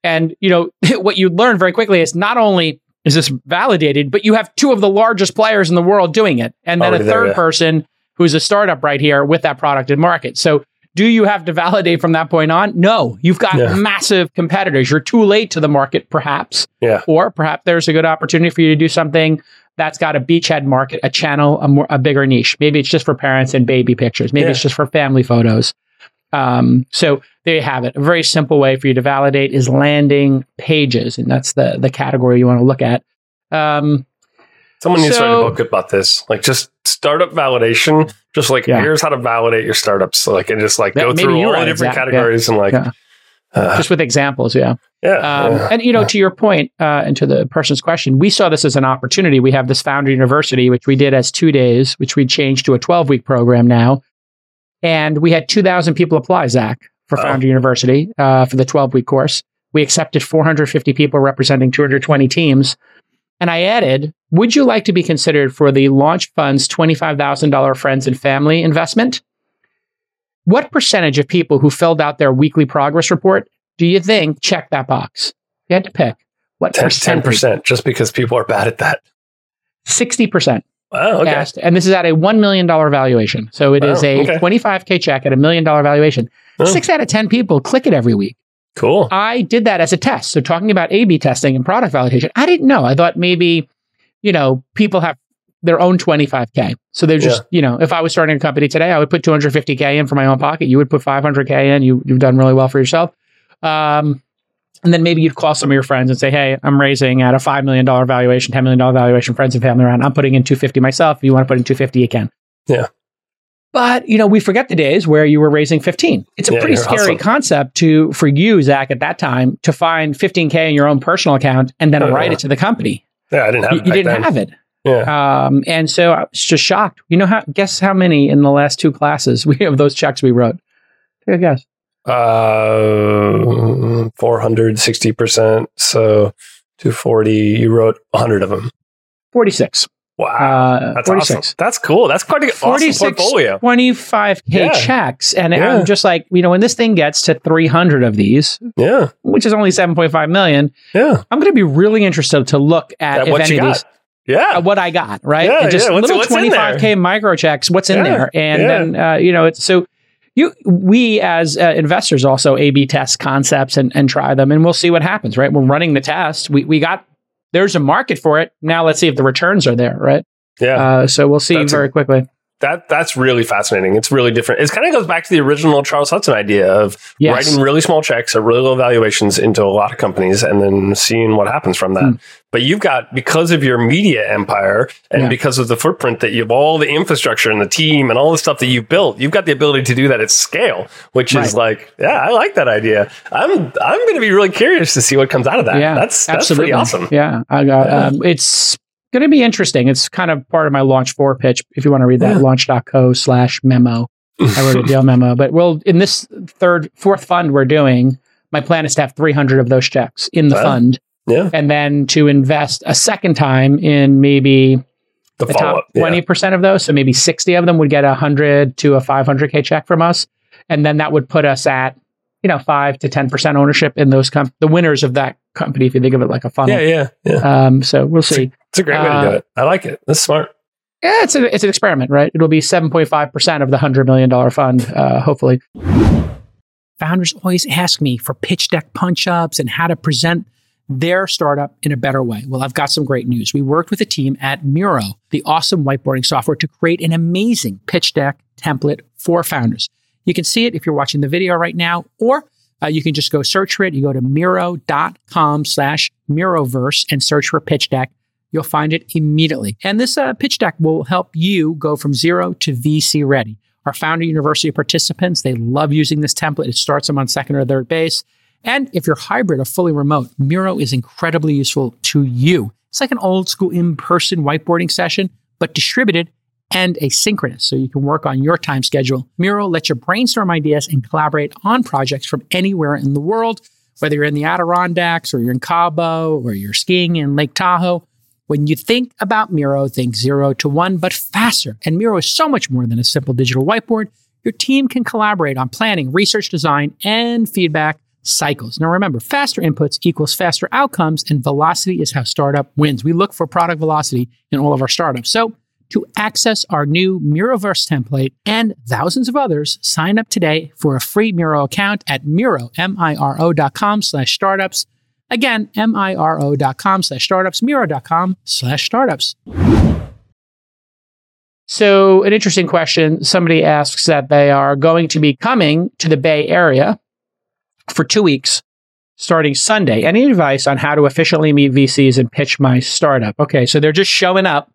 And you know what you learn very quickly is not only is this validated, but you have two of the largest players in the world doing it, and then Already a there, third yeah. person who's a startup right here with that product in market. So do you have to validate from that point on? No, you've got Yeah. massive competitors. You're too late to the market, perhaps, Yeah. or perhaps there's a good opportunity for you to do something that's got a beachhead market, a channel, a more a bigger niche. Maybe it's just for parents and baby pictures. Maybe Yeah. it's just for family photos. Um, so there you have it. A very simple way for you to validate is landing pages, and that's the the category you want to look at. Um, Someone needs to write a book about this. Like just startup validation. Just like Yeah. here's how to validate your startups. Like and just like Yeah, go through all the different. Yeah. categories and like Yeah. uh, just with examples, yeah. yeah, Um, yeah. And you know, to your point, uh, and to the person's question, we saw this as an opportunity. We have this Founder University, which we did as two days, which we changed to a twelve week program now, and we had two thousand people apply, Zach, for. Founder University uh, for the twelve week course. We accepted four hundred fifty people representing two hundred twenty teams, and I added, "Would you like to be considered for the Launch Fund's twenty five thousand dollar friends and family investment?" What percentage of people who filled out their weekly progress report do you think check that box? You had to pick. What 10 percent? percent just because people are bad at that. Sixty percent Wow. Okay. asked, and this is at a one million dollar valuation. So it is Wow, a okay. twenty-five k check at a million dollar valuation. Oh. Six out of ten people click it every week. Cool. I did that as a test. So talking about A/B testing and product validation, I didn't know. I thought maybe, you know, people have their own 25k. So they're just, you know, if I was starting a company today, I would put 250k in for my own pocket. You would put 500k in. You, you've done really well for yourself. Um, and then maybe you'd call some of your friends and say, "Hey, I'm raising at a five million dollar valuation, ten million dollar valuation, friends and family around. I'm putting in 250 myself. If you want to put in 250, you can." Yeah. But you know, we forget the days where you were raising 15. It's a Yeah, pretty scary hustling. concept to for you, Zach, at that time to find 15k in your own personal account and then Oh, write yeah. it to the company. Yeah, I didn't have You, it you didn't then. have it. Yeah. Um, and so I was just shocked. You know how? Guess how many in the last two classes we have those checks we wrote? Take a guess. Uh, 460%. So 240, you wrote 100 of them. 46. Wow. Uh, That's 46. awesome. That's cool. That's quite an awesome 46 portfolio. 25k Yeah. checks, and Yeah. I'm just like, you know, when this thing gets to 300 of these, Yeah. which is only 7.5 million, Yeah. I'm going to be really interested to look at At if what any of got. these Yeah. uh, what I got, right? Yeah, and just yeah. What's- little 25k micro checks, what's in there, and then uh, you know, it's so you we as uh, investors also A/B test concepts and and try them, and we'll see what happens, right? We're running the test. We we got there's a market for it. Now let's see if the returns are there, right? yeah. Uh, so we'll see That's a- very quickly. That that's really fascinating. It's really different. It kind of goes back to the original Charles Hudson idea of Yes. writing really small checks at really low valuations into a lot of companies and then seeing what happens from that. Hmm. But you've got because of your media empire and Yeah. because of the footprint that you have all the infrastructure and the team and all the stuff that you've built, you've got the ability to do that at scale, which is like, yeah, I like that idea. I'm I'm going to be really curious to see what comes out of that. yeah, that's that's absolutely pretty awesome. Yeah, I got. Um, it's going to be interesting. It's kind of part of my launch four pitch. If you want to read that, Yeah. launch.co slash memo. I wrote a deal memo, but we'll in this third, fourth fund we're doing. My plan is to have 300 of those checks in the Wow. fund, Yeah, and then to invest a second time in maybe the the top up. Yeah. 20% of those. So maybe 60 of them would get a 100 to a 500k check from us, and then that would put us at you know five to 10% ownership in those com- the winners of that company. If you think of it like a funnel. Yeah, yeah, yeah. Um, so we'll see. It's a great way to Uh, do it. I like it. That's smart. Yeah, it's a, it's an experiment, right? It'll be 7.5% of the $100 million fund, uh, hopefully. founders always ask me for pitch deck punch ups and how to present their startup in a better way. Well, I've got some great news. We worked with a team at Miro, the awesome whiteboarding software, to create an amazing pitch deck template for founders. You can see it if you're watching the video right now, or uh, you can just go search for it. You go to miro.com slash miroverse and search for pitch deck. You'll find it immediately. And this uh, pitch deck will help you go from zero to VC ready. Our founder university participants, they love using this template. It starts them on second or third base. And if you're hybrid or fully remote, Miro is incredibly useful to you. It's like an old school in person whiteboarding session, but distributed and asynchronous, so you can work on your time schedule. Miro lets you brainstorm ideas and collaborate on projects from anywhere in the world, whether you're in the Adirondacks or you're in Cabo or you're skiing in Lake Tahoe. When you think about Miro, think zero to one, but faster. And Miro is so much more than a simple digital whiteboard. Your team can collaborate on planning, research design, and feedback cycles. Now remember, faster inputs equals faster outcomes, and velocity is how startup wins. We look for product velocity in all of our startups. So to access our new Miroverse template and thousands of others, sign up today for a free Miro account at Miro, M-I-R-O dot com slash startups. Again, M-I-R-O dot com slash startups, Miro.com slash startups. So an interesting question. Somebody asks that they are going to be coming to the Bay Area for two weeks starting Sunday. Any advice on how to efficiently meet VCs and pitch my startup? Okay, so they're just showing up.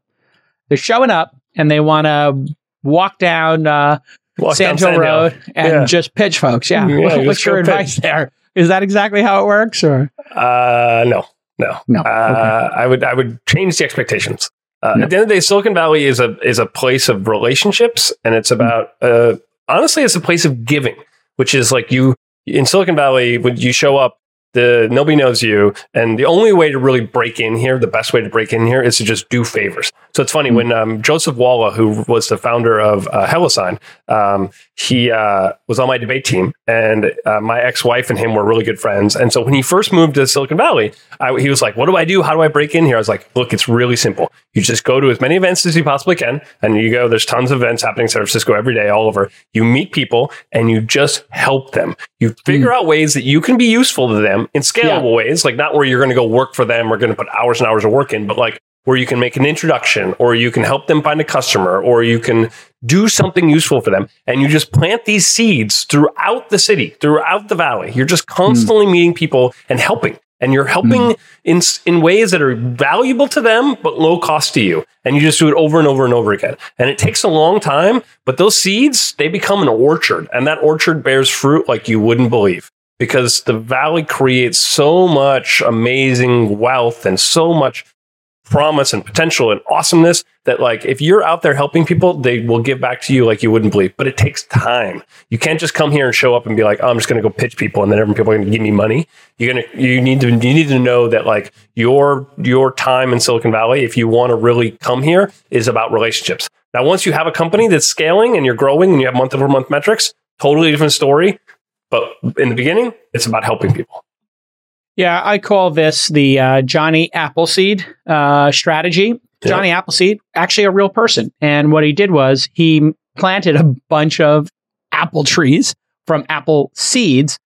They're showing up and they want to walk down uh, Walk Sand down Hill Road and Yeah. just pitch folks. Yeah. Yeah, What's your advice pitch. there? Is that exactly how it works or? Uh, no, no, No, Uh, I would I would change the expectations. Uh, No. At the end of the day, Silicon Valley is a is a place of relationships, and it's about uh, honestly, it's a place of giving, which is like you in Silicon Valley when you show up. The nobody knows you, and the only way to really break in here, the best way to break in here, is to just do favors. So it's funny when um, Joseph Walla, who was the founder of uh, Hellosign, um, he uh, was on my debate team, and uh, my ex-wife and him were really good friends. And so when he first moved to Silicon Valley, I, he was like, "What do I do? How do I break in here?" I was like, "Look, it's really simple. You just go to as many events as you possibly can, and you go. There's tons of events happening in San Francisco every day, all over. You meet people, and you just help them. You figure out ways that you can be useful to them in scalable ways, like not where you're going to go work for them or going to put hours and hours of work in, but like." Where you can make an introduction, or you can help them find a customer, or you can do something useful for them. And you just plant these seeds throughout the city, throughout the valley. You're just constantly hmm. meeting people and helping. And you're helping hmm. in, in ways that are valuable to them, but low cost to you. And you just do it over and over and over again. And it takes a long time, but those seeds, they become an orchard. And that orchard bears fruit like you wouldn't believe. Because the valley creates so much amazing wealth and so much promise and potential and awesomeness that like if you're out there helping people they will give back to you like you wouldn't believe. But it takes time. You can't just come here and show up and be like oh, i'm just going to go pitch people and then everyone people are going to give me money. You're going to you need to you need to know that like your your time in silicon valley if you want to really come here is about relationships. Now once you have a company that's scaling and you're growing and you have month over month metrics totally different story but in the beginning it's about helping people Yeah, I call this the uh, Johnny Appleseed uh, strategy. Yeah. Johnny Appleseed, actually a real person. And what he did was he planted a bunch of apple trees from apple seeds.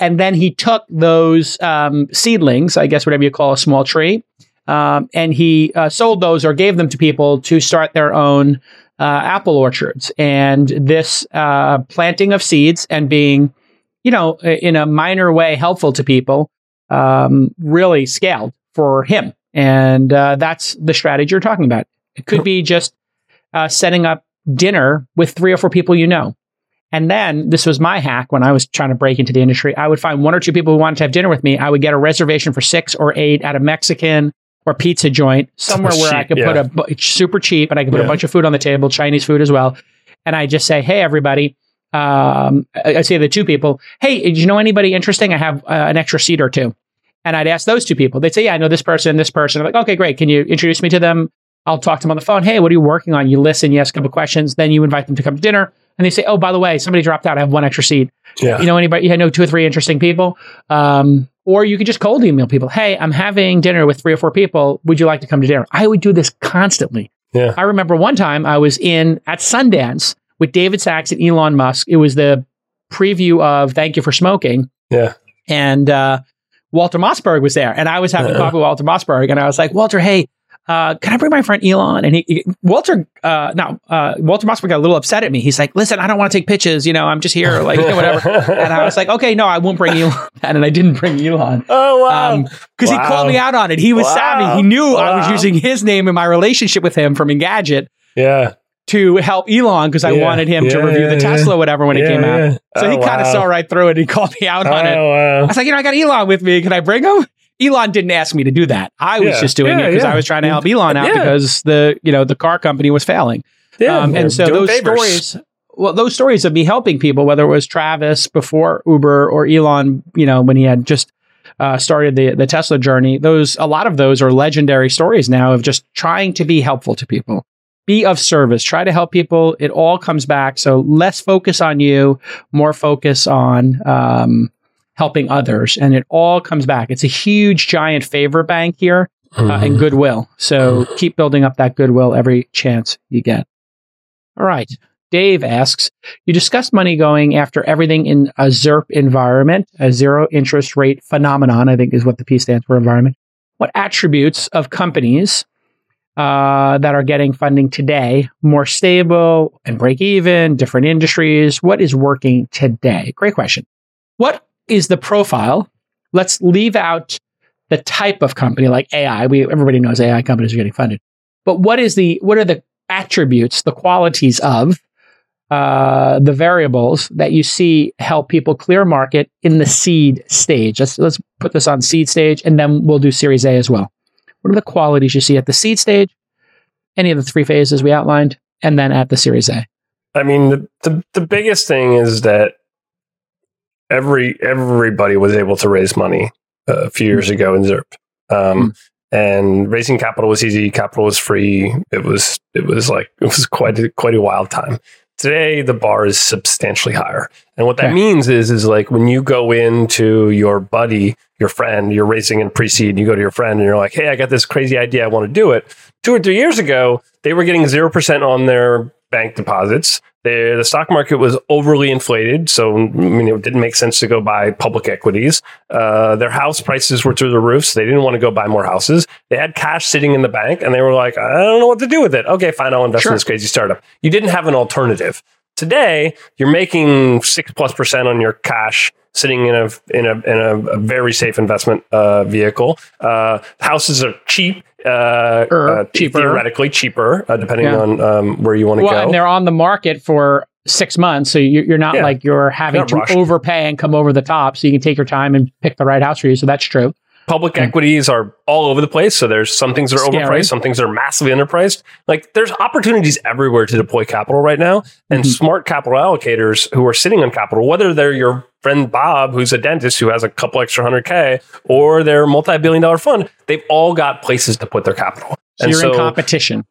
And then he took those um, seedlings, I guess, whatever you call a small tree, um, and he uh, sold those or gave them to people to start their own uh, apple orchards. And this uh, planting of seeds and being, you know, in a minor way helpful to people um, really scaled for him. And uh, that's the strategy you're talking about. It could be just uh, setting up dinner with three or four people you know. And then this was my hack when I was trying to break into the industry. I would find one or two people who wanted to have dinner with me. I would get a reservation for six or eight at a Mexican or pizza joint somewhere where I could put a bu- super cheap and I could put Yeah. a bunch of food on the table, Chinese food as well. And I just say, hey, everybody. Um, I I say the two people, hey, do you know anybody interesting? I have uh, an extra seat or two. And I'd ask those two people. They'd say, yeah, I know this person, this person. I'm like, okay, great. Can you introduce me to them? I'll talk to them on the phone. Hey, what are you working on? You listen, you ask a couple questions. Then you invite them to come to dinner. And they say, oh, by the way, somebody dropped out. I have one extra seat. yeah You know anybody? I know two or three interesting people. Um, or you could just cold email people. Hey, I'm having dinner with three or four people. Would you like to come to dinner? I would do this constantly. Yeah. I remember one time I was in at Sundance with David Sacks and Elon Musk. It was the preview of Thank You for Smoking. Yeah. And uh, Walter Mossberg was there, and I was having Uh-huh. coffee with Walter Mossberg, and I was like, Walter, hey. Uh, can I bring my friend Elon? And he, he Walter, uh, no, uh, Walter Mossberg got a little upset at me. He's like, listen, I don't want to take pitches. You know, I'm just here, like, you know, whatever. And I was like, okay, no, I won't bring Elon. And I didn't bring Elon. oh wow. because he Wow. called me out on it. He was Wow. savvy. He knew I was using his name in my relationship with him from Engadget yeah. To help Elon because I Yeah. wanted him to review yeah, the Tesla, whatever, when it Yeah, came out. yeah. So he Oh, kind of wow. saw right through it. He called me out on it. Oh, I was like, you know, I got Elon with me. Can I bring him? Elon didn't ask me to do that. I was Yeah. just doing Yeah, it because yeah. I was trying to help Elon out Yeah. because the you know the car company was failing. Yeah, Um, and so those favors. stories, well, those stories of me helping people, whether it was Travis before Uber or Elon, you know, when he had just uh, started the the Tesla journey, those a lot of those are legendary stories now of just trying to be helpful to people, be of service, try to help people. It all comes back. So less focus on you, more focus on. Um, helping others and it all comes back it's a huge giant favor bank here uh, Mhm. and goodwill. So keep building up that goodwill every chance you get. All right. Dave asks, you discussed money going after everything in a ZIRP environment, a zero interest rate phenomenon, I think is what the P stands for environment. What attributes of companies uh, that are getting funding today more stable and break even, different industries? What is working today? Great question. What is the profile? Let's leave out the type of company like AI. We everybody knows AI companies are getting funded, but what is the what are the attributes, the qualities of uh, the variables that you see help people clear market in the seed stage? Let's let's put this on seed stage, and then we'll do Series A as well. What are the qualities you see at the seed stage? Any of the three phases we outlined, and then at the Series A. I mean, the, the the biggest thing is that every everybody was able to raise money uh, a few years ago in ZIRP, um, and raising capital was easy. Capital was free. It was it was like it was quite a, quite a wild time. Today, the bar is substantially higher, and what that Okay. means is is like when you go into your buddy, your friend, you're raising in pre-seed, and you go to your friend, and you're like, "Hey, I got this crazy idea. I want to do it." Two or three years ago, they were getting zero percent on their bank deposits. They, the stock market was overly inflated, so I mean, it didn't make sense to go buy public equities. Uh, their house prices were through the roof, so they didn't want to go buy more houses. They had cash sitting in the bank, and they were like, "I don't know what to do with it." Okay, fine, I'll invest Sure. in this crazy startup. You didn't have an alternative. Today, you're making six plus percent on your cash sitting in a in a in a, a very safe investment uh, vehicle. Uh, houses are cheap. Uh, Er, uh, cheaper. theoretically cheaper, uh, depending Yeah. on um, where you want to Well, go. and they're on the market for six months, so you- you're not Yeah. like you're having Not to rushed. overpay and come over the top. So you can take your time and pick the right house for you. So that's true. Public Hmm. equities are all over the place. So there's some things that are Scary. overpriced, some things that are massively underpriced. Like there's opportunities everywhere to deploy capital right now. And Mhm. smart capital allocators who are sitting on capital, whether they're your friend Bob, who's a dentist who has a couple extra hundred K, or their multi-billion dollar fund, they've all got places to put their capital. So And you're in competition.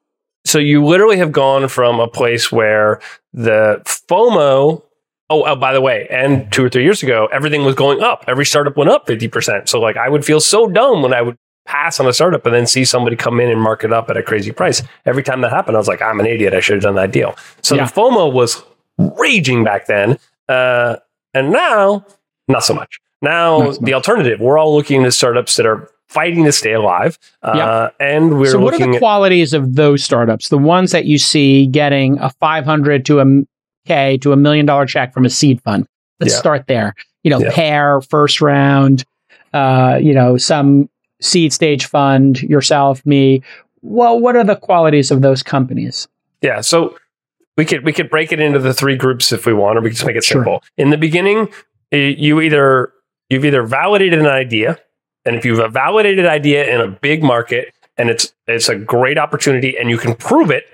so you literally have gone from a place where the FOMO. Oh, oh, by the way, and two or three years ago, everything was going up. Every startup went up 50%. So, like, I would feel so dumb when I would pass on a startup and then see somebody come in and mark it up at a crazy price. Every time that happened, I was like, I'm an idiot. I should have done that deal. So, Yeah. the FOMO was raging back then. Uh, and now, not so much. Now, Not the alternative, we're all looking at startups that are fighting to stay alive. Uh, And we're so what are the at qualities of those startups? The ones that you see getting a 500 to a K to a million dollar check from a seed fund. Let's Yeah. start there. You know, Yeah. Pear, first round, uh, you know, some seed stage fund, yourself, me. Well, what are the qualities of those companies? Yeah, so we could we could break it into the three groups if we want, or we could just make it Sure. simple. In the beginning, eh, you either you've either validated an idea, and if you've a validated idea in a big market and it's it's a great opportunity and you can prove it,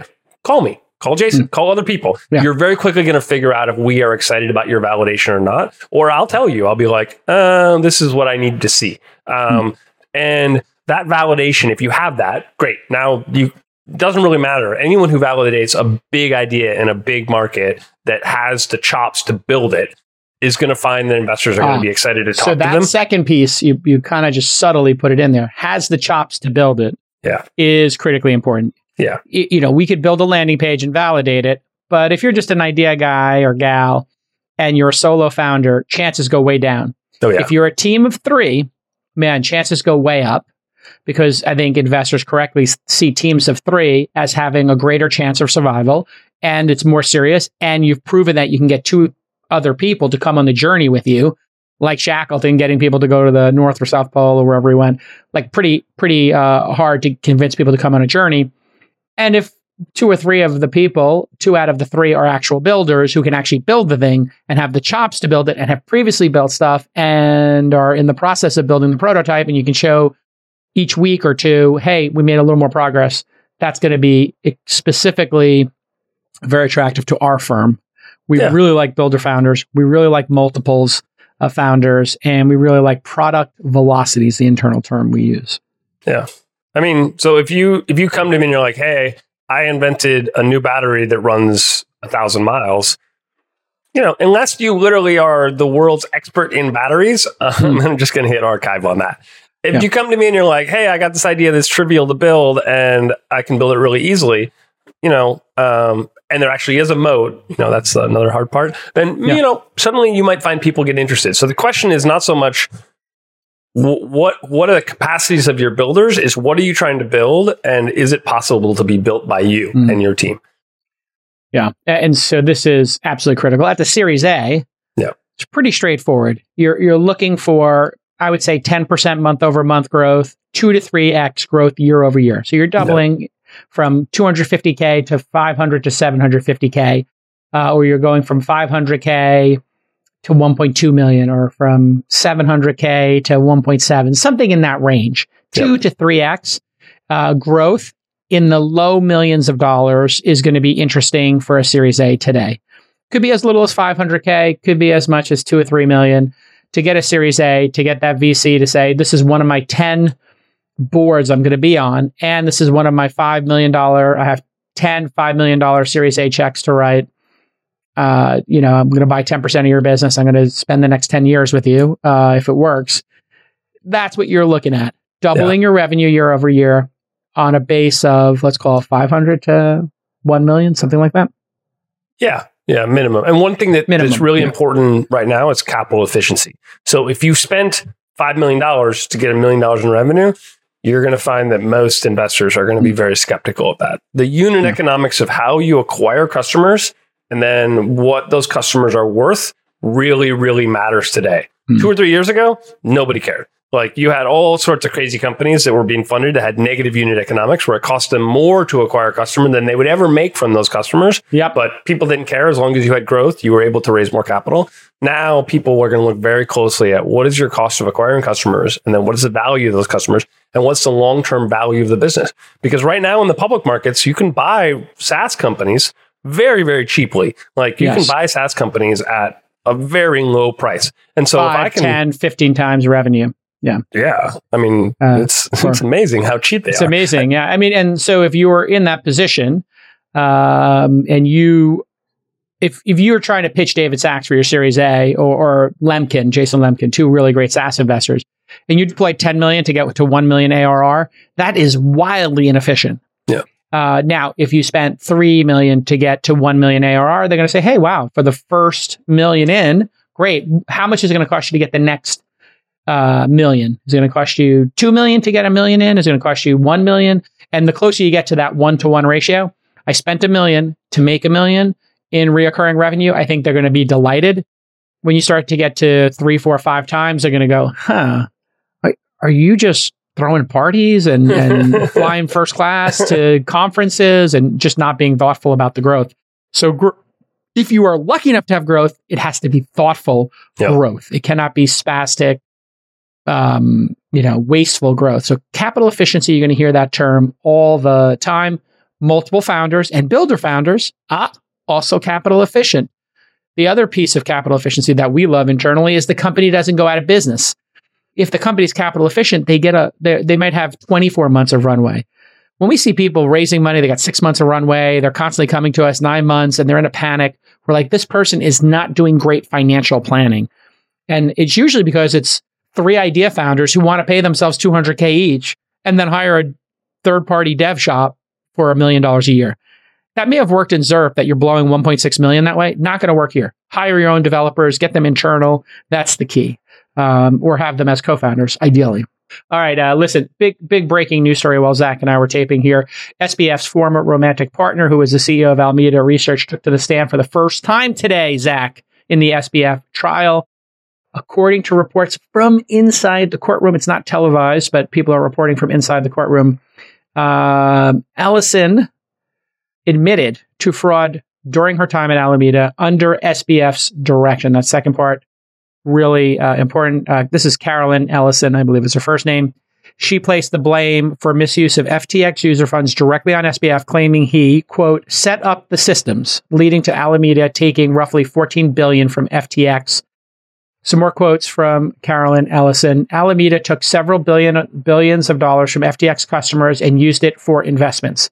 call me. Call Jason, call other people. Yeah. You're very quickly going to figure out if we are excited about your validation or not. Or I'll tell you, I'll be like, uh, this is what I need to see. Um, Hmm. And that validation, if you have that, great. Now you doesn't really matter. Anyone who validates a big idea in a big market that has the chops to build it is going to find that investors are going Ah, to be excited to talk So to that second piece, you you kind of just subtly put it in there. Has the chops to build it. Yeah. is critically important. Yeah. Y- you know, we could build a landing page and validate it, but if you're just an idea guy or gal, and you're a solo founder, chances go way down. Oh yeah. If you're a team of three, man, chances go way up because I think investors correctly see teams of three as having a greater chance of survival and it's more serious. And you've proven that you can get two other people to come on the journey with you, like Shackleton getting people to go to the North or South Pole or wherever he went. Like pretty, pretty uh, hard to convince people to come on a journey. And if two or three of the people, two out of the three are actual builders who can actually build the thing and have the chops to build it and have previously built stuff and are in the process of building the prototype and you can show each week or two, hey, we made a little more progress. That's going to be specifically very attractive to our firm. We Yeah. really like builder founders. We really like multiples of founders and we really like product velocity is the internal term we use. Yeah. I mean, so if you if you come to me and you're like, "Hey, I invented a new battery that runs a thousand miles," you know, unless you literally are the world's expert in batteries, um, I'm just going to hit archive on that. If Hmm. Yeah. you come to me and you're like, "Hey, I got this idea that's trivial to build and I can build it really easily," you know, um, and there actually is a moat, you know, that's another hard part. Then Yeah. you know, suddenly you might find people get interested. So the question is not so much what what are the capacities of your builders is what are you trying to build and is it possible to be built by you Mm. and your team Yeah. And so this is absolutely critical. At the Series A, Yeah. it's pretty straightforward. You're you're looking for, I would say, 10% month over month growth, two to three X growth year over year. So you're doubling from 250K to 500 to 750K, uh, or you're going from 500K to 1.2 million, or from 700K to 1.7, something in that range. Two to three X uh, growth in the low millions of dollars is going to be interesting for a Series A today. Could be as little as 500K, could be as much as two or three million. To get a Series A, to get that VC to say, this is one of my 10 boards I'm going to be on, and this is one of my $5 million, I have 10 $5 million Series A checks to write. Uh, you know, I'm going to buy 10% of your business. I'm going to spend the next 10 years with you uh, if it works. That's what you're looking at. Doubling your revenue year over year on a base of, let's call it 500 to 1 million, something like that. yeah yeah minimum and one thing that is really yeah. important right now is capital efficiency so if you spent $5 million to get a million dollars in revenue you're going to find that most investors are going to be very skeptical of that the unit Yeah. economics of how you acquire customers and then what those customers are worth really really matters today. Hmm. two or three years ago nobody cared. Like you had all sorts of crazy companies that were being funded that had negative unit economics where it cost them more to acquire a customer than they would ever make from those customers. Yeah. but people didn't care. As long as you had growth you were able to raise more capital. Now people are going to look very closely at what is your cost of acquiring customers and then what is the value of those customers and what's the long-term value of the business. Because right now in the public markets you can buy saas companies very very cheaply like you Yes. can buy saas companies at a very low price and so if i can 10, 15 times revenue. yeah Yeah. i mean Uh, it's sure. it's amazing how cheap they It's are amazing. Yeah. I mean, and so if you were in that position, um, and you, if, if you were trying to pitch David Sacks for your Series A or, or Lemkin, Jason Lemkin, two really great SaaS investors, and you deployed 10 million to get to 1 million ARR, that is wildly inefficient. Yeah. Uh, now, if you spent 3 million to get to 1 million ARR, they're going to say, hey, wow, for the first million in, great. How much is it going to cost you to get the next uh, million? Is it going to cost you 2 million to get a million in? Is it going to cost you 1 million? And the closer you get to that one to one ratio, I spent a million to make a million in reoccurring revenue. I think they're going to be delighted. When you start to get to three, four, five times, they're going to go, huh, are you just throwing parties and, and flying first class to conferences and just not being thoughtful about the growth? So, gr- if you are lucky enough to have growth, it has to be thoughtful Yeah. growth. It cannot be spastic, um, you know, wasteful growth. So capital efficiency, you're going to hear that term all the time. Multiple founders and builder founders, ah, also capital efficient. The other piece of capital efficiency that we love internally is the company doesn't go out of business. If the company's capital efficient, they get a they might have 24 months of runway. When we see people raising money, they got six months of runway, they're constantly coming to us nine months and they're in a panic. We're like, this person is not doing great financial planning. And it's usually because it's three idea founders who want to pay themselves 200K each and then hire a third party dev shop for a million dollars a year. That may have worked in ZIRP that you're blowing 1.6 million that way. Not going to work here. hire your own developers, get them internal. That's the key. Um, or have them as co-founders, ideally. All right, uh, listen, big big breaking news story while Zach and I were taping here. SBF's former romantic partner, who was the CEO of Alameda Research, took to the stand for the first time today, Zach, in the SBF trial. According to reports from inside the courtroom, it's not televised, but people are reporting from inside the courtroom. Uh, Ellison admitted to fraud during her time at Alameda under SBF's direction. That second part really uh, important. Uh, this is Carolyn Ellison, I believe is her first name. She placed the blame for misuse of FTX user funds directly on SBF, claiming he, quote, set up the systems, leading to Alameda taking roughly 14 billion from FTX. Some more quotes from Carolyn Ellison. Alameda took several billion billions of dollars from FTX customers and used it for investments.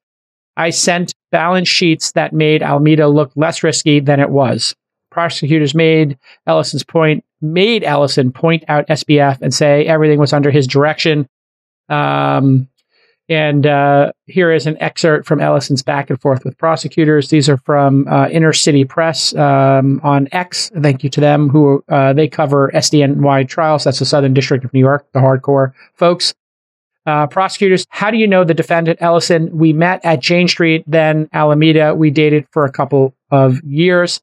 I sent balance sheets that made Alameda look less risky than it was. Prosecutors made Ellison's point, made Ellison point out SBF and say everything was under his direction. Um, and uh, here is an excerpt from Ellison's back and forth with prosecutors. These are from uh, Inner City Press um, on X. Thank you to them who uh, they cover SDNY trials. That's the Southern District of New York, the hardcore folks. Uh, prosecutors, how do you know the defendant Ellison? We met at Jane Street, then Alameda. We dated for a couple of years.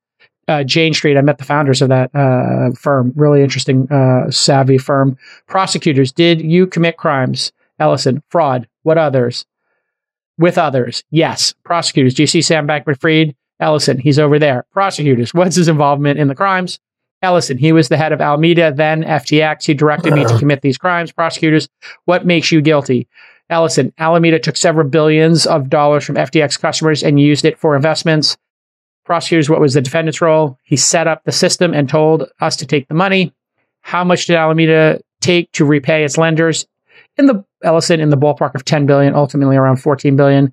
Uh, Jane Street, I met the founders of that uh, firm. Really interesting, uh, savvy firm. Prosecutors, did you commit crimes? Ellison, fraud. What others? With others, yes. Prosecutors, do you see Sam Bankman Fried? Ellison, he's over there. Prosecutors, what's his involvement in the crimes? Ellison, he was the head of Alameda, then FTX. He directed me to commit these crimes. Prosecutors, what makes you guilty? Ellison, Alameda took several billions of dollars from FTX customers and used it for investments. Prosecutors, what was the defendant's role? He set up the system and told us to take the money. How much did Alameda take to repay its lenders? In the Ellison, in the ballpark of 10 billion, ultimately around 14 billion.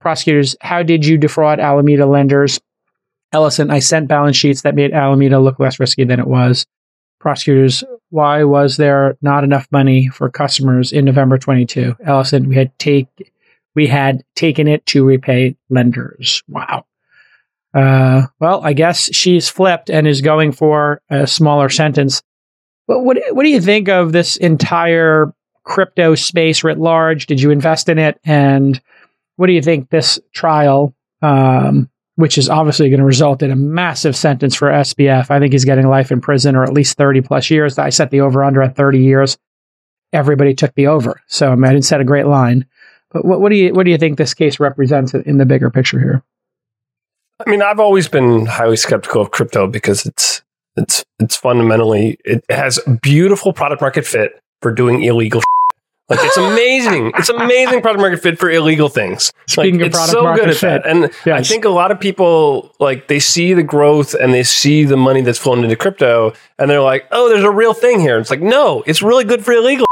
Prosecutors, how did you defraud Alameda lenders? Ellison, I sent balance sheets that made Alameda look less risky than it was. Prosecutors, why was there not enough money for customers in November 22? Ellison, we had take we had taken it to repay lenders. Wow. Uh, well, I guess she's flipped and is going for a smaller sentence. But what what do you think of this entire crypto space writ large? Did you invest in it? And what do you think this trial um, which is obviously going to result in a massive sentence for SBF. I think he's getting life in prison or at least 30 plus years. I set the over under at 30 years. Everybody took the over. So I, mean, I didn't set a great line. But what, what, do you what do you think this case represents in the bigger picture here? I mean, I've always been highly skeptical of crypto because it's it's it's fundamentally it has beautiful product market fit for doing illegal like it's amazing. it's amazing product market fit for illegal things. Speaking like, of product so market fit, that. and yes. I think a lot of people like they see the growth and they see the money that's flowing into crypto, and they're like, "Oh, there's a real thing here." It's like, no, it's really good for illegal.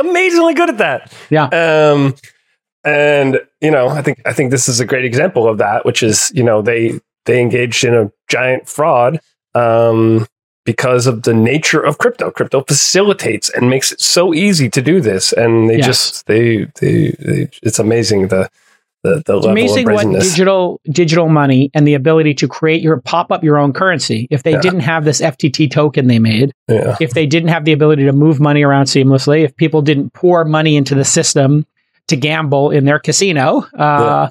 Amazingly good at that. Yeah. Um, and you know, I think I think this is a great example of that, which is you know they they engaged in a giant fraud. Um, because of the nature of crypto. Crypto facilitates and makes it so easy to do this, and they yes. just they, they, they it's amazing the the, the it's amazing what digital digital money and the ability to create your pop up your own currency. If they yeah. didn't have this FTT token they made, yeah. if they didn't have the ability to move money around seamlessly, if people didn't pour money into the system to gamble in their casino, uh, yeah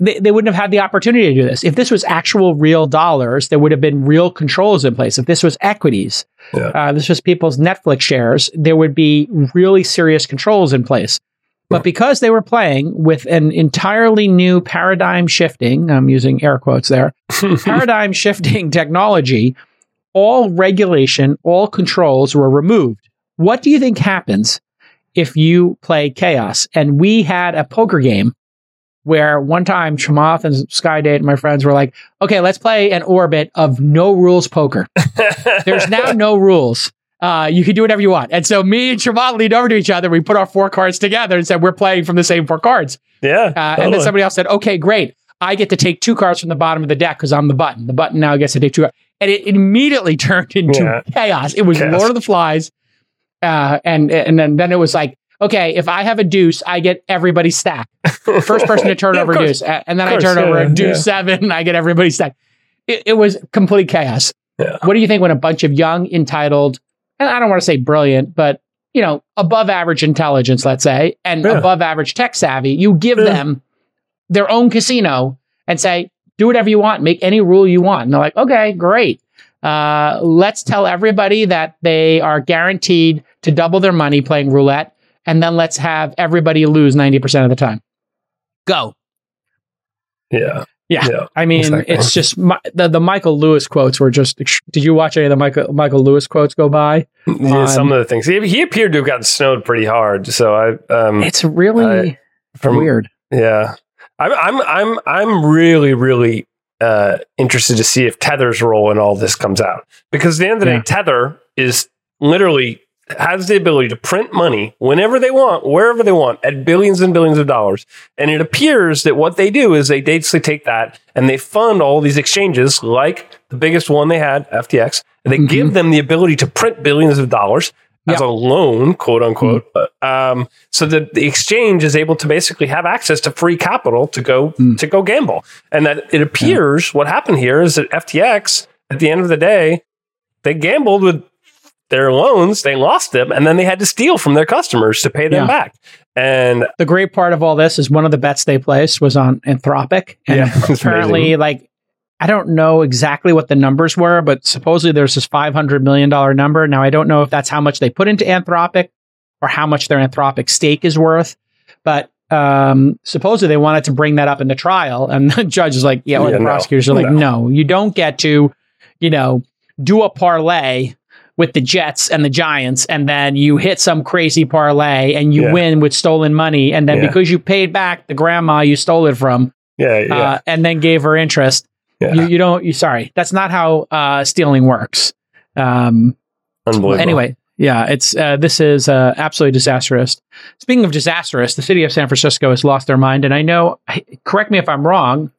they, they wouldn't have had the opportunity to do this. If this was actual real dollars, there would have been real controls in place. If this was equities, yeah. uh, this was people's Netflix shares, there would be really serious controls in place. But because they were playing with an entirely new paradigm shifting, I'm using air quotes there, paradigm shifting technology, all regulation, all controls were removed. What do you think happens if you play chaos? And we had a poker game where one time Chamath and Sky Dayton and my friends were like, okay, let's play an orbit of no rules poker. There's now no rules. Uh, you can do whatever you want. And so me and Chamath leaned over to each other. We put our four cards together and said, we're playing from the same four cards. Yeah. Uh, totally. And then somebody else said, okay, great. I get to take two cards from the bottom of the deck because I'm the button. The button now gets to take two. And it immediately turned into yeah. chaos. It was chaos. Lord of the Flies. Uh, and and then, then it was like okay, if I have a deuce, I get everybody's stack. First person to turn yeah, over deuce. And then I turn over a deuce yeah. seven, I get everybody's stack. It, it, was complete chaos. Yeah. What do you think when a bunch of young, entitled, and I don't want to say brilliant, but you know, above average intelligence, let's say, and Yeah. above average tech savvy, you give Yeah. them their own casino and say, do whatever you want, make any rule you want. And they're like, okay, great. Uh, let's tell everybody that they are guaranteed to double their money playing roulette, and then let's have everybody lose 90% of the time. Go. Yeah. Yeah. Yeah. I mean, exactly. it's just mi- the, the Michael Lewis quotes were just. Did you watch any of the Michael Michael Lewis quotes go by? Yeah, Um, some of the things he, he appeared to have gotten snowed pretty hard. So I um It's really I- from weird. yeah, I'm I'm I'm I'm really really uh interested to see if Tether's role in all this comes out because at the end of the Yeah. day, Tether is literally has the ability to print money whenever they want, wherever they want, at billions and billions of dollars. And it appears that what they do is they basically take that and they fund all these exchanges, like the biggest one they had, FTX. And they Mhm. give them the ability to print billions of dollars as Yep. a loan, quote unquote. Um, so that the exchange is able to basically have access to free capital to go Mm. to go gamble. And that it appears what happened here is that FTX, at the end of the day, they gambled with their loans, they lost them, and then they had to steal from their customers to pay them Yeah. back. And The great part of all this is one of the bets they placed was on Anthropic, and Yeah, apparently, like I don't know exactly what the numbers were, but supposedly there's this five hundred million dollar number. Now I don't know if that's how much they put into Anthropic or how much their Anthropic stake is worth, but um, supposedly they wanted to bring that up in the trial, and the judge is like, "Yeah," or Yeah, the no. prosecutors are like, No. "No, you don't get to, you know, do a parlay." With the Jets and the Giants, and then you hit some crazy parlay and you Yeah. win with stolen money, and then Yeah. because you paid back the grandma you stole it from, yeah, yeah, uh, and then gave her interest, yeah. you, you don't. You sorry, that's not how uh, stealing works. Um, unbelievable. anyway, yeah, it's uh, this is uh, absolutely disastrous. Speaking of disastrous, the city of San Francisco has lost their mind, and I know. Correct me if I'm wrong,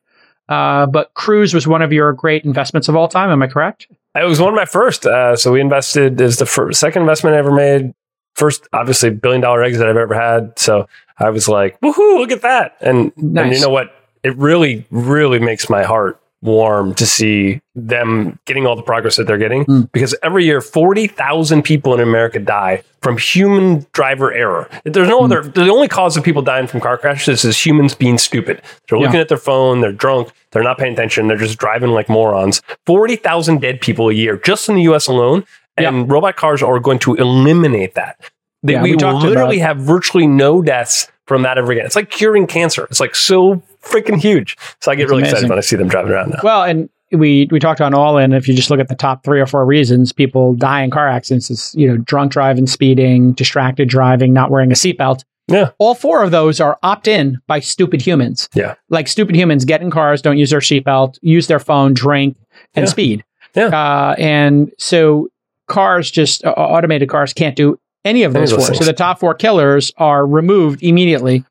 uh, but Cruise was one of your great investments of all time. Am I correct? It was one of my first. Uh, so we invested is the first, second investment I ever made. First, obviously, billion dollar exit I've ever had. So I was like, woohoo, look at that. And, and you know what? It really, really makes my heart warm to see them getting all the progress that they're getting Mm. because every year 40,000 people in America die from human driver error. There's no Mm. other the only cause of people dying from car crashes is humans being stupid. They're Yeah. looking at their phone, they're drunk, they're not paying attention, they're just driving like morons. 40,000 dead people a year just in the US alone and robot cars are going to eliminate that. They, Yeah, we we literally have virtually no deaths from that ever again. It's like curing cancer. It's like so freaking huge. So I get It's really amazing. excited when I see them driving around now. Well, and we we talked on All-In. If you just look at the top three or four reasons people die in car accidents, is you know drunk driving, speeding, distracted driving, not wearing a seatbelt. Yeah. All four of those are opt in by stupid humans. Yeah. Like stupid humans get in cars, don't use their seatbelt, use their phone, drink, and Yeah. speed. Yeah. Uh, and so cars just uh, automated cars can't do any of those those four. So the top four killers are removed immediately.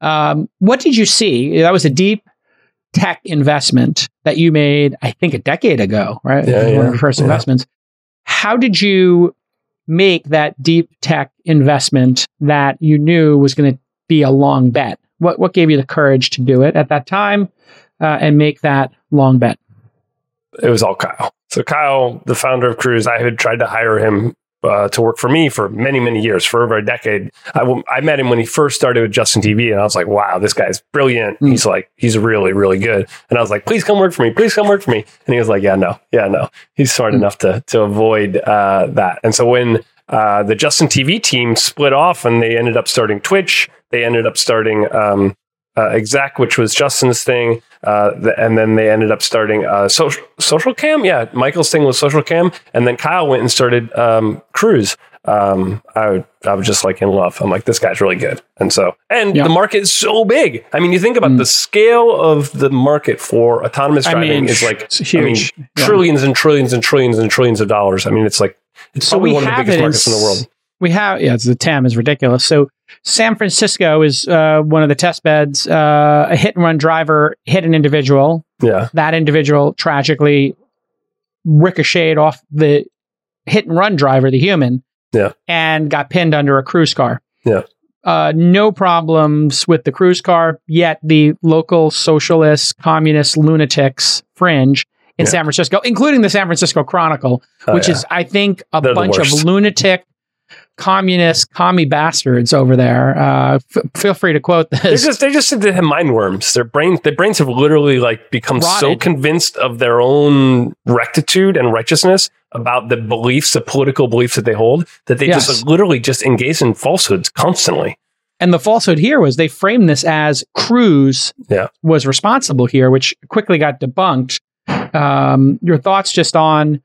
Um, what did you see? That was a deep tech investment that you made, I think, a decade ago, right? Yeah, One of your first yeah. investments. How did you make that deep tech investment that you knew was going to be a long bet? What what gave you the courage to do it at that time uh, and make that long bet? it was all Kyle. So Kyle, the founder of Cruise, I had tried to hire him uh, to work for me for many, many years, for over a decade. I, w- I met him when he first started with Justin TV, and I was like, "Wow, this guy's brilliant. Mm. He's like, he's really, really good." And I was like, "Please come work for me. Please come work for me." And he was like, "Yeah, no, yeah, no." He's smart Mm. enough to to avoid uh, that. And so when uh, the Justin TV team split off, and they ended up starting Twitch, they ended up starting. Um, uh, exec, which was Justin's thing, uh, the, and then they ended up starting uh, social Socialcam. Yeah, Michael's thing was Socialcam, and then Kyle went and started um, Cruise. Um, I I was just like in love. I'm like, this guy's really good, and so and Yeah. the market is so big. I mean, you think about Mm. the scale of the market for autonomous I driving mean, is like it's I mean, huge. Yeah. trillions and trillions and trillions and trillions of dollars. I mean, it's like it's So probably one of the biggest markets in the world. We have, yeah, the TAM is ridiculous. So San Francisco is uh, one of the test beds. Uh, a hit and run driver hit an individual. Yeah, That individual tragically ricocheted off the hit and run driver, the human, Yeah. and got pinned under a cruise car. Yeah. Uh, no problems with the cruise car, yet the local socialist, communist lunatics fringe in Yeah. San Francisco, including the San Francisco Chronicle, Oh, which yeah. is, I think, a They're bunch of lunatic, communist, commie bastards over there. Uh, f- feel free to quote They're this. just they just they have mind worms. Their brain their brains have literally like become so convinced of their own rectitude and righteousness about the beliefs, the political beliefs that they hold, that they Yes. just like, literally just engage in falsehoods constantly. And the falsehood here was they framed this as Cruise Yeah. was responsible here, which quickly got debunked. Um, your thoughts just on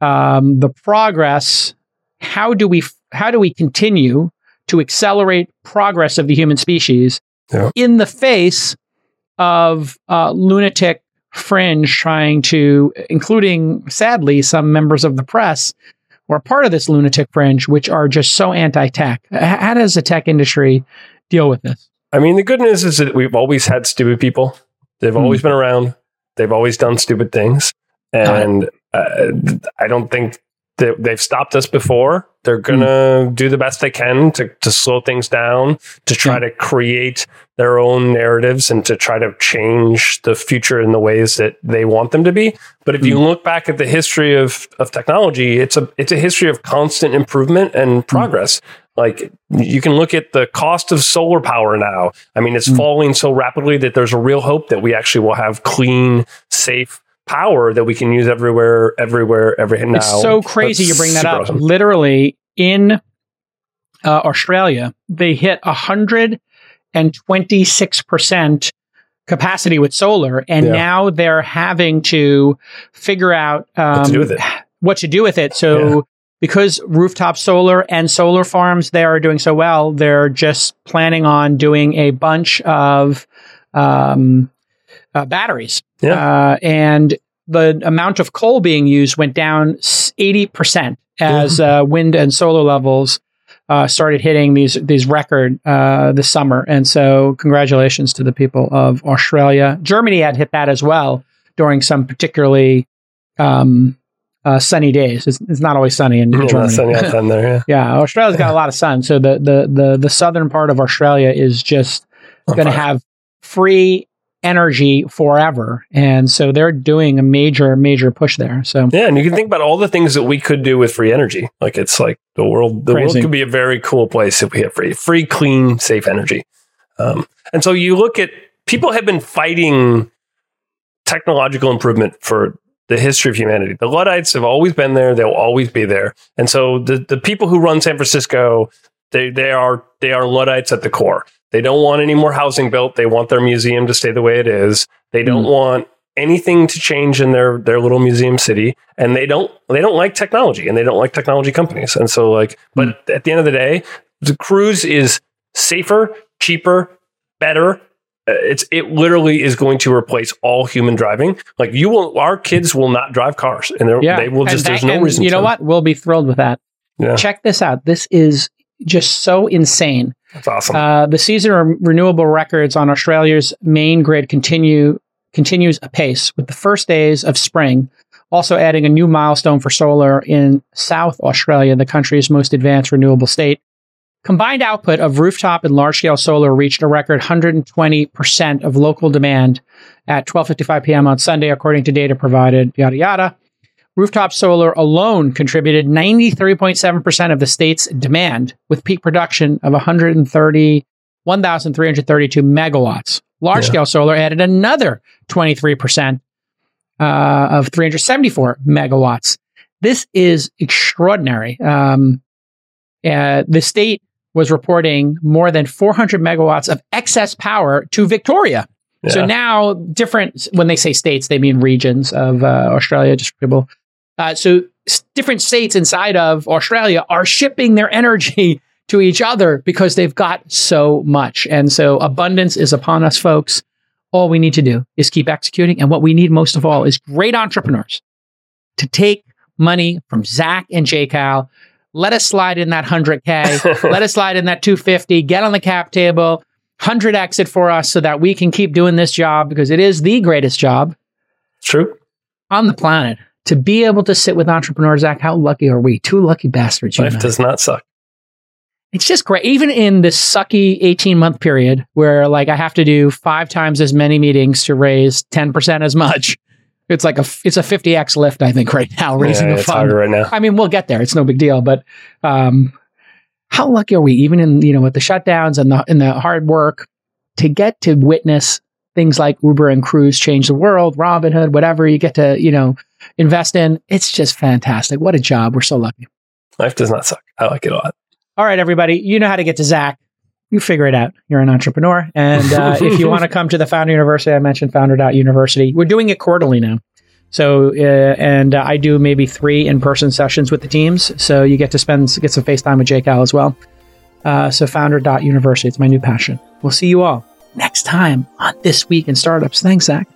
um, the progress? How do we how do we continue to accelerate progress of the human species Yeah. in the face of uh, lunatic fringe trying to, including sadly some members of the press, who are part of this lunatic fringe, which are just so anti-tech. How does the tech industry deal with this? I mean, the good news is that we've always had stupid people. They've Hmm. always been around. They've always done stupid things, and uh, I don't think that they've stopped us before. They're gonna hmm. do the best they can to to slow things down, to try Yeah. to create their own narratives, and to try to change the future in the ways that they want them to be. But if you hmm. look back at the history of of technology, it's a it's a history of constant improvement and progress. Like you can look at the cost of solar power now. I mean, it's Mm. falling so rapidly that there's a real hope that we actually will have clean, safe power that we can use everywhere, everywhere, every now. It's so crazy That's you bring that up. awesome. Literally in uh, Australia, they hit 126% capacity with solar. And Yeah. now they're having to figure out um, What to do with it. what to do with it. So Yeah. because rooftop solar and solar farms they are doing so well, they're just planning on doing a bunch of um, uh, batteries. Yeah. Uh, and the amount of coal being used went down 80% as uh, wind and solar levels uh, started hitting these these record uh, this summer. And so, congratulations to the people of Australia. Germany had hit that as well during some particularly um, uh, sunny days. It's, it's not always sunny in Yeah, Germany. that's sunny out there, yeah. Yeah, Australia's got a lot of sun, so the the the, the southern part of Australia is just going to have free energy forever, and so they're doing a major major push there. So Yeah, and you can think about all the things that we could do with free energy. Like it's like the world, the Crazy. world could be a very cool place if we had free, free, clean, safe energy. Um, and so you look at people have been fighting technological improvement for the history of humanity. The Luddites have always been there; they'll always be there. And so the the people who run San Francisco, they they are they are Luddites at the core. They don't want any more housing built. They want their museum to stay the way it is. They don't want anything to change in their their little museum city and they don't they don't like technology and they don't like technology companies and so like but at the end of the day the cruise is safer cheaper better Uh, it's it literally is going to replace all human driving like you will our kids will not drive cars and yeah, they will just there's no reason You know what? We'll be thrilled with that. yeah Check this out. This is just so insane. That's awesome Uh, the season of renewable records on Australia's main grid continue continues apace with the first days of spring, also adding a new milestone for solar in South Australia, the country's most advanced renewable state. Combined output of rooftop and large scale solar reached a record 120% of local demand at 12:55 p.m. on Sunday, according to data provided. Yada yada. Rooftop solar alone contributed 93.7% of the state's demand, with peak production of 130, 1,332 megawatts. Large scale solar added another 23% uh, of 374 megawatts. This is extraordinary. Um, uh, the state was reporting more than 400 megawatts of excess power to Victoria. So now, different, when they say states, they mean regions of uh, Australia, distributable. Uh, so different states inside of Australia are shipping their energy to each other because they've got so much. And so abundance is upon us, folks. All we need to do is keep executing. And what we need most of all is great entrepreneurs to take money from Zach and JCal. Let us slide in that 100K. Let us slide in that 250. Get on the cap table. 100 exit for us so that we can keep doing this job because it is the greatest job true on the planet. To be able to sit with entrepreneurs, Zach, how lucky are we? Two lucky bastards. You life does not suck It's just great. Even in this sucky 18 month period where like I have to do five times as many meetings to raise 10% as much, It's like a it's a 50x lift, I think, right now raising yeah, it's fund. right now. I mean, we'll get there. It's no big deal, but um, how lucky are we, even in you know with the shutdowns and the and the hard work, to get to witness things like Uber and Cruise change the world, Robinhood, whatever you get to you know invest in. It's just fantastic. What a job. We're so lucky. Life does not suck. I like it a lot. All right, everybody, you know how to get to Zach. You figure it out. You're an entrepreneur. And uh, if you want to come to the Founder University, I mentioned founder.university. We're doing it quarterly now. So, uh, and uh, I do maybe three in person sessions with the teams. So you get to spend, get some FaceTime with JCal as well. Uh, so, founder.university. It's my new passion. We'll see you all next time on This Week in Startups. Thanks, Zach.